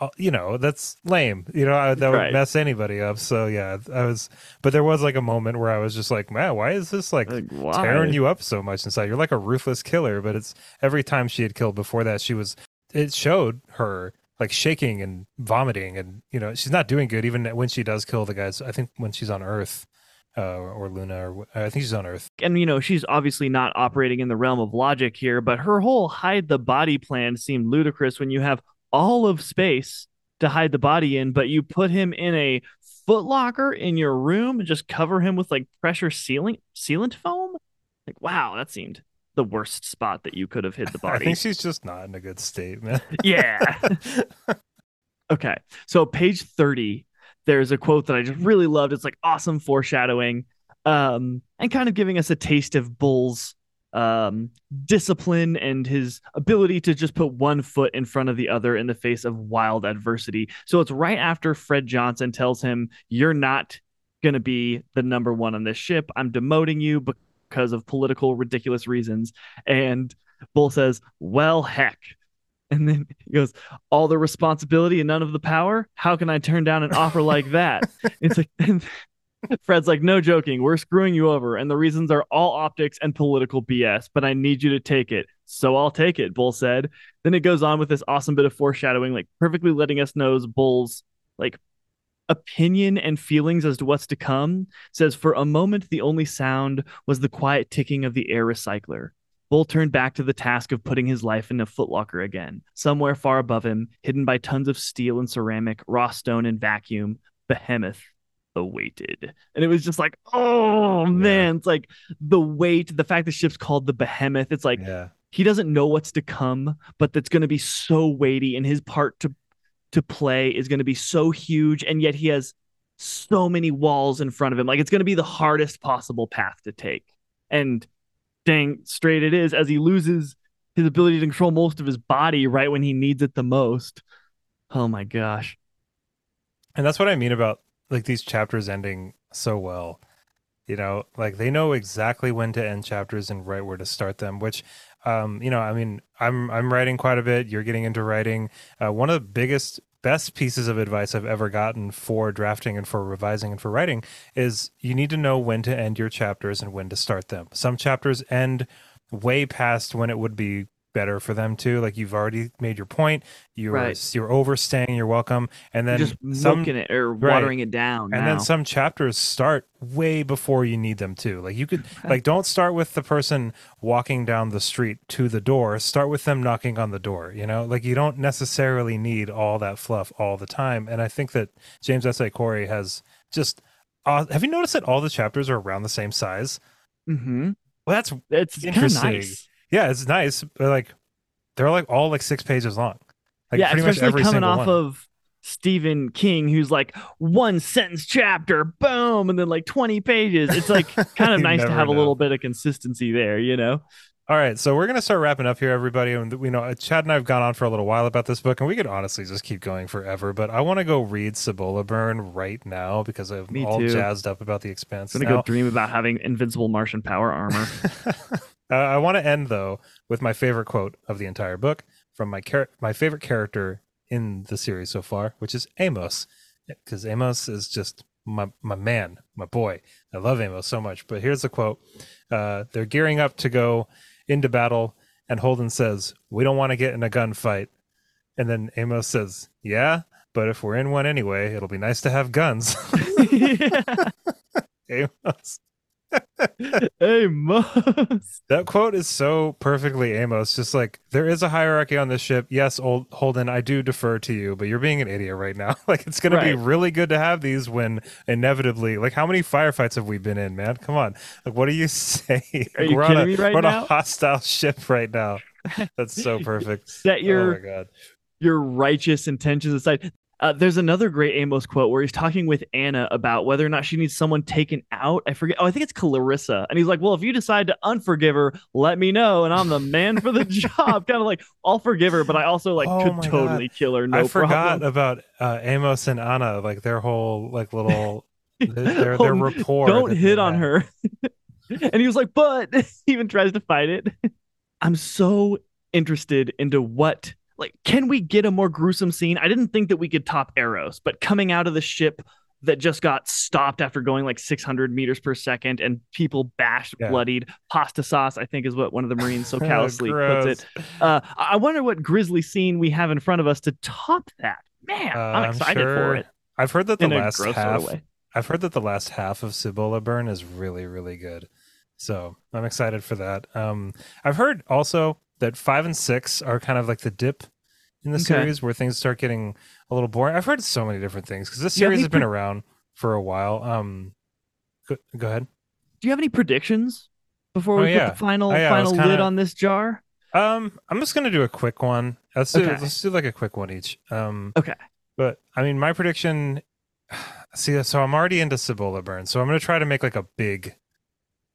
uh, you know, that's lame. You know, I, that would mess anybody up. So yeah, I was. But there was like a moment where I was just like, "Man, why is this like?" Like, tearing you up so much inside. You're like a ruthless killer, but it's every time she had killed before that, she was it showed her like shaking and vomiting and you know, she's not doing good even when she does kill the guys. I think when she's on Earth uh, or Luna or I think she's on Earth. and you know she's obviously not operating in the realm of logic here but her whole hide the body plan seemed ludicrous when you have all of space to hide the body in but you put him in a footlocker in your room and just cover him with like pressure sealing sealant foam like wow that seemed the worst spot that you could have hit the body. I think she's just not in a good state, man. yeah Okay. So page 30, there's a quote that I just really loved. It's like awesome foreshadowing. Um, and kind of giving us a taste of Bull's um discipline and his ability to just put one foot in front of the other in the face of wild adversity. So it's right after Fred Johnson tells him, You're not gonna be the number one on this ship. I'm demoting you because of political ridiculous reasons. And Bull says, Well, heck. And then he goes, all the responsibility and none of the power. How can I turn down an offer like that? it's like, Fred's like, no joking. We're screwing you over. And the reasons are all optics and political BS, but I need you to take it. So I'll take it, Bull said. Then it goes on with this awesome bit of foreshadowing, like perfectly letting us know Bull's like opinion and feelings as to what's to come. Says, for a moment, the only sound was the quiet ticking of the air recycler. Bull turned back to the task of putting his life in a footlocker again. Somewhere far above him, hidden by tons of steel and ceramic, raw stone and vacuum, Behemoth awaited. And it was just like, oh man, it's like the weight, the fact the ship's called the Behemoth. It's like yeah. he doesn't know what's to come, but that's going to be so weighty, and his part to to play is going to be so huge, and yet he has so many walls in front of him. Like it's going to be the hardest possible path to take. And dang straight it is as he loses his ability to control most of his body right when he needs it the most. Oh my gosh. And that's what I mean about like these chapters ending so well. You know, like they know exactly when to end chapters and right where to start them, which um, you know, I mean, I'm I'm writing quite a bit. You're getting into writing. Uh, one of the biggest best pieces of advice I've ever gotten for drafting and for revising and for writing is you need to know when to end your chapters and when to start them. Some chapters end way past when it would be better for them too. Like you've already made your point. You're Right. you're overstaying your welcome, and then You're just some milking it or right. watering it down. and now. then some chapters start way before you need them to. Like you could like don't start with the person walking down the street to the door. Start with them knocking on the door, you know? Like you don't necessarily need all that fluff all the time. And I think that James S. A. Corey has just uh, have you noticed that all the chapters are around the same size? Mm-hmm. Well, that's It's Interesting. nice. Yeah, it's nice, but like they're like all like six pages long. Like yeah, pretty much especially coming off one. of Stephen King, who's like one sentence chapter, boom, and then like 20 pages. It's like kind of nice to have a little bit of consistency there, you know? All right, so we're gonna start wrapping up here, everybody. And we know Chad and I have gone on for a little while about this book, and we could honestly just keep going forever. But I want to go read Cibola Burn right now because I'm Me all too. jazzed up about the expanse. I'm gonna now. go dream about having invincible Martian power armor. uh, I want to end though with my favorite quote of the entire book from my char- my favorite character in the series so far, which is Amos, because Amos is just my my man, my boy. I love Amos so much. But here's the quote: uh, They're gearing up to go into battle, and Holden says, "We don't want to get in a gunfight." And then Amos says, "Yeah." But if we're in one anyway, it'll be nice to have guns. Amos. Hey, Mus. That quote is so perfectly Amos. Just like there is a hierarchy on this ship. Yes, old Holden, I do defer to you, but you're being an idiot right now. like it's gonna be really good to have these when inevitably, like how many firefights have we been in, man? Come on. Like what are you saying? Are you we're kidding on a, me right we're on a hostile ship right now. That's so perfect. Set oh your my god. your righteous intentions aside. Uh, there's another great Amos quote where he's talking with Anna about whether or not she needs someone taken out. I forget. Oh, I think it's Clarissa. And he's like, Well, if you decide to unforgive her, let me know. And I'm the man for the job. kind of like, I'll forgive her, but I also like Oh could God. totally kill her. No I forgot problem. about uh, Amos and Anna, like their whole like little their their, their rapport. Don't hit on her. and he was like, But he even tries to fight it. I'm so interested into what like can we get a more gruesome scene i didn't think that we could top Eros but coming out of the ship that just got stopped after going like 600 meters per second and people bashed Yeah. bloodied pasta sauce i think is what one of the marines so callously puts it uh, i wonder what grisly scene we have in front of us to top that man Uh, i'm I'm excited sure for it I've heard that the last gross sort half of I've heard that the last half of Cibola Burn is really, really good. So I'm excited for that. Um, I've heard also that five and six are kind of like the dip in the Okay. series where things start getting a little boring. I've heard so many different things because this series has been pre- around for a while. Um, go, go ahead. do you have any predictions before Oh, we yeah. put the final Oh, yeah, final lid kinda- on this jar Um, I'm just gonna do a quick one. Let's do Okay. let's do like a quick one each. Um, Okay. But I mean, my prediction. See, so I'm already into Cibola Burn, so I'm gonna try to make like a big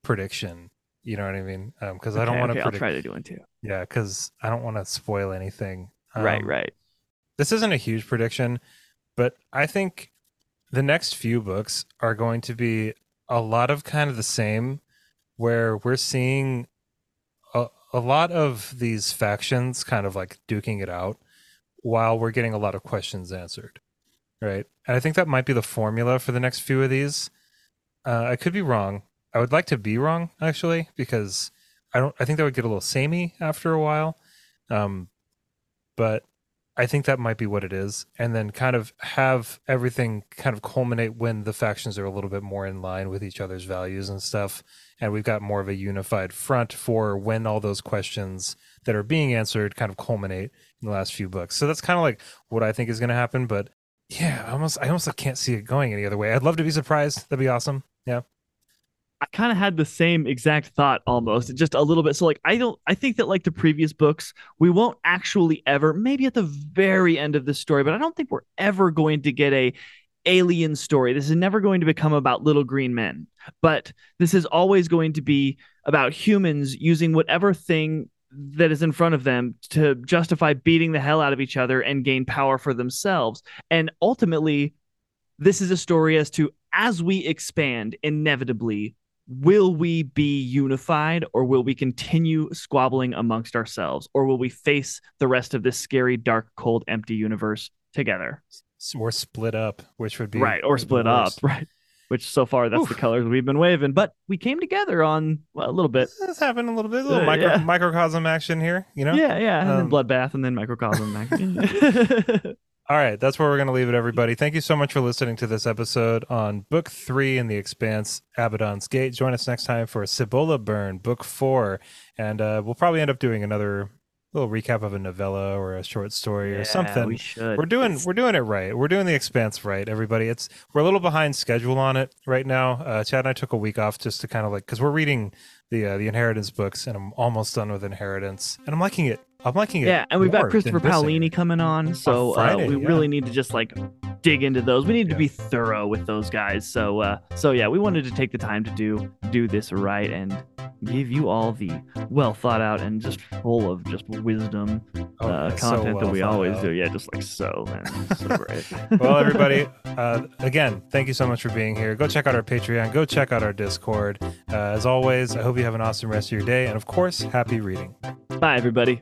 prediction. You know what I mean? Because I don't Okay, want okay, to i'll try to do one too Yeah, because I don't want to spoil anything. right Um, right This isn't a huge prediction, but I think the next few books are going to be a lot of kind of the same, where we're seeing a, a lot of these factions kind of like duking it out while we're getting a lot of questions answered. Right. And I think that might be the formula for the next few of these. Uh, I could be wrong. I would like to be wrong, actually, because I don't. I think that would get a little samey after a while. Um, but I think that might be what it is, and then kind of have everything kind of culminate when the factions are a little bit more in line with each other's values and stuff, and we've got more of a unified front for when all those questions that are being answered kind of culminate in the last few books. So that's kind of like what I think is going to happen, but Yeah, I almost I almost can't see it going any other way. I'd love to be surprised. That'd be awesome. Yeah. I kind of had the same exact thought almost, just a little bit. So like I don't I think that like the previous books, we won't actually ever maybe at the very end of the story, but I don't think we're ever going to get a alien story. This is never going to become about little green men, but this is always going to be about humans using whatever thing that is in front of them to justify beating the hell out of each other and gain power for themselves. And ultimately, this is a story as to as we expand, inevitably, will we be unified or will we continue squabbling amongst ourselves or will we face the rest of this scary, dark, cold, empty universe together? Or split up, which would be right, or split up, right? Which so far that's Oof. the colors we've been waving, but we came together on well, a little bit. It's happened a little bit, a little uh, micro, yeah. microcosm action here, you know? Yeah, yeah, and um, then bloodbath, and then microcosm action. All right, that's where we're going to leave it, everybody. Thank you so much for listening to this episode on Book Three in the Expanse, Abaddon's Gate. Join us next time for Cibola Burn, Book Four, and uh, we'll probably end up doing another little recap of a novella or a short story yeah, or something. We should. We're doing we're doing it right. We're doing the Expanse right, everybody. It's we're a little behind schedule on it right now. Uh, Chad and I took a week off just to kind of like because we're reading the uh, the Inheritance books, and I'm almost done with Inheritance, and I'm liking it. I'm liking it. Yeah, and we've got Christopher Paolini coming on, so Friday, uh, we yeah. really need to just like dig into those. We need to yeah. be thorough with those guys. So uh, so yeah, we wanted to take the time to do do this right and give you all the well thought out and just full of just wisdom oh, uh, content so well that we always out. do. Yeah, just like so, man. So great. well, everybody, uh, again, thank you so much for being here. Go check out our Patreon. Go check out our Discord. Uh, as always, I hope you have an awesome rest of your day, and of course, happy reading. Bye, everybody.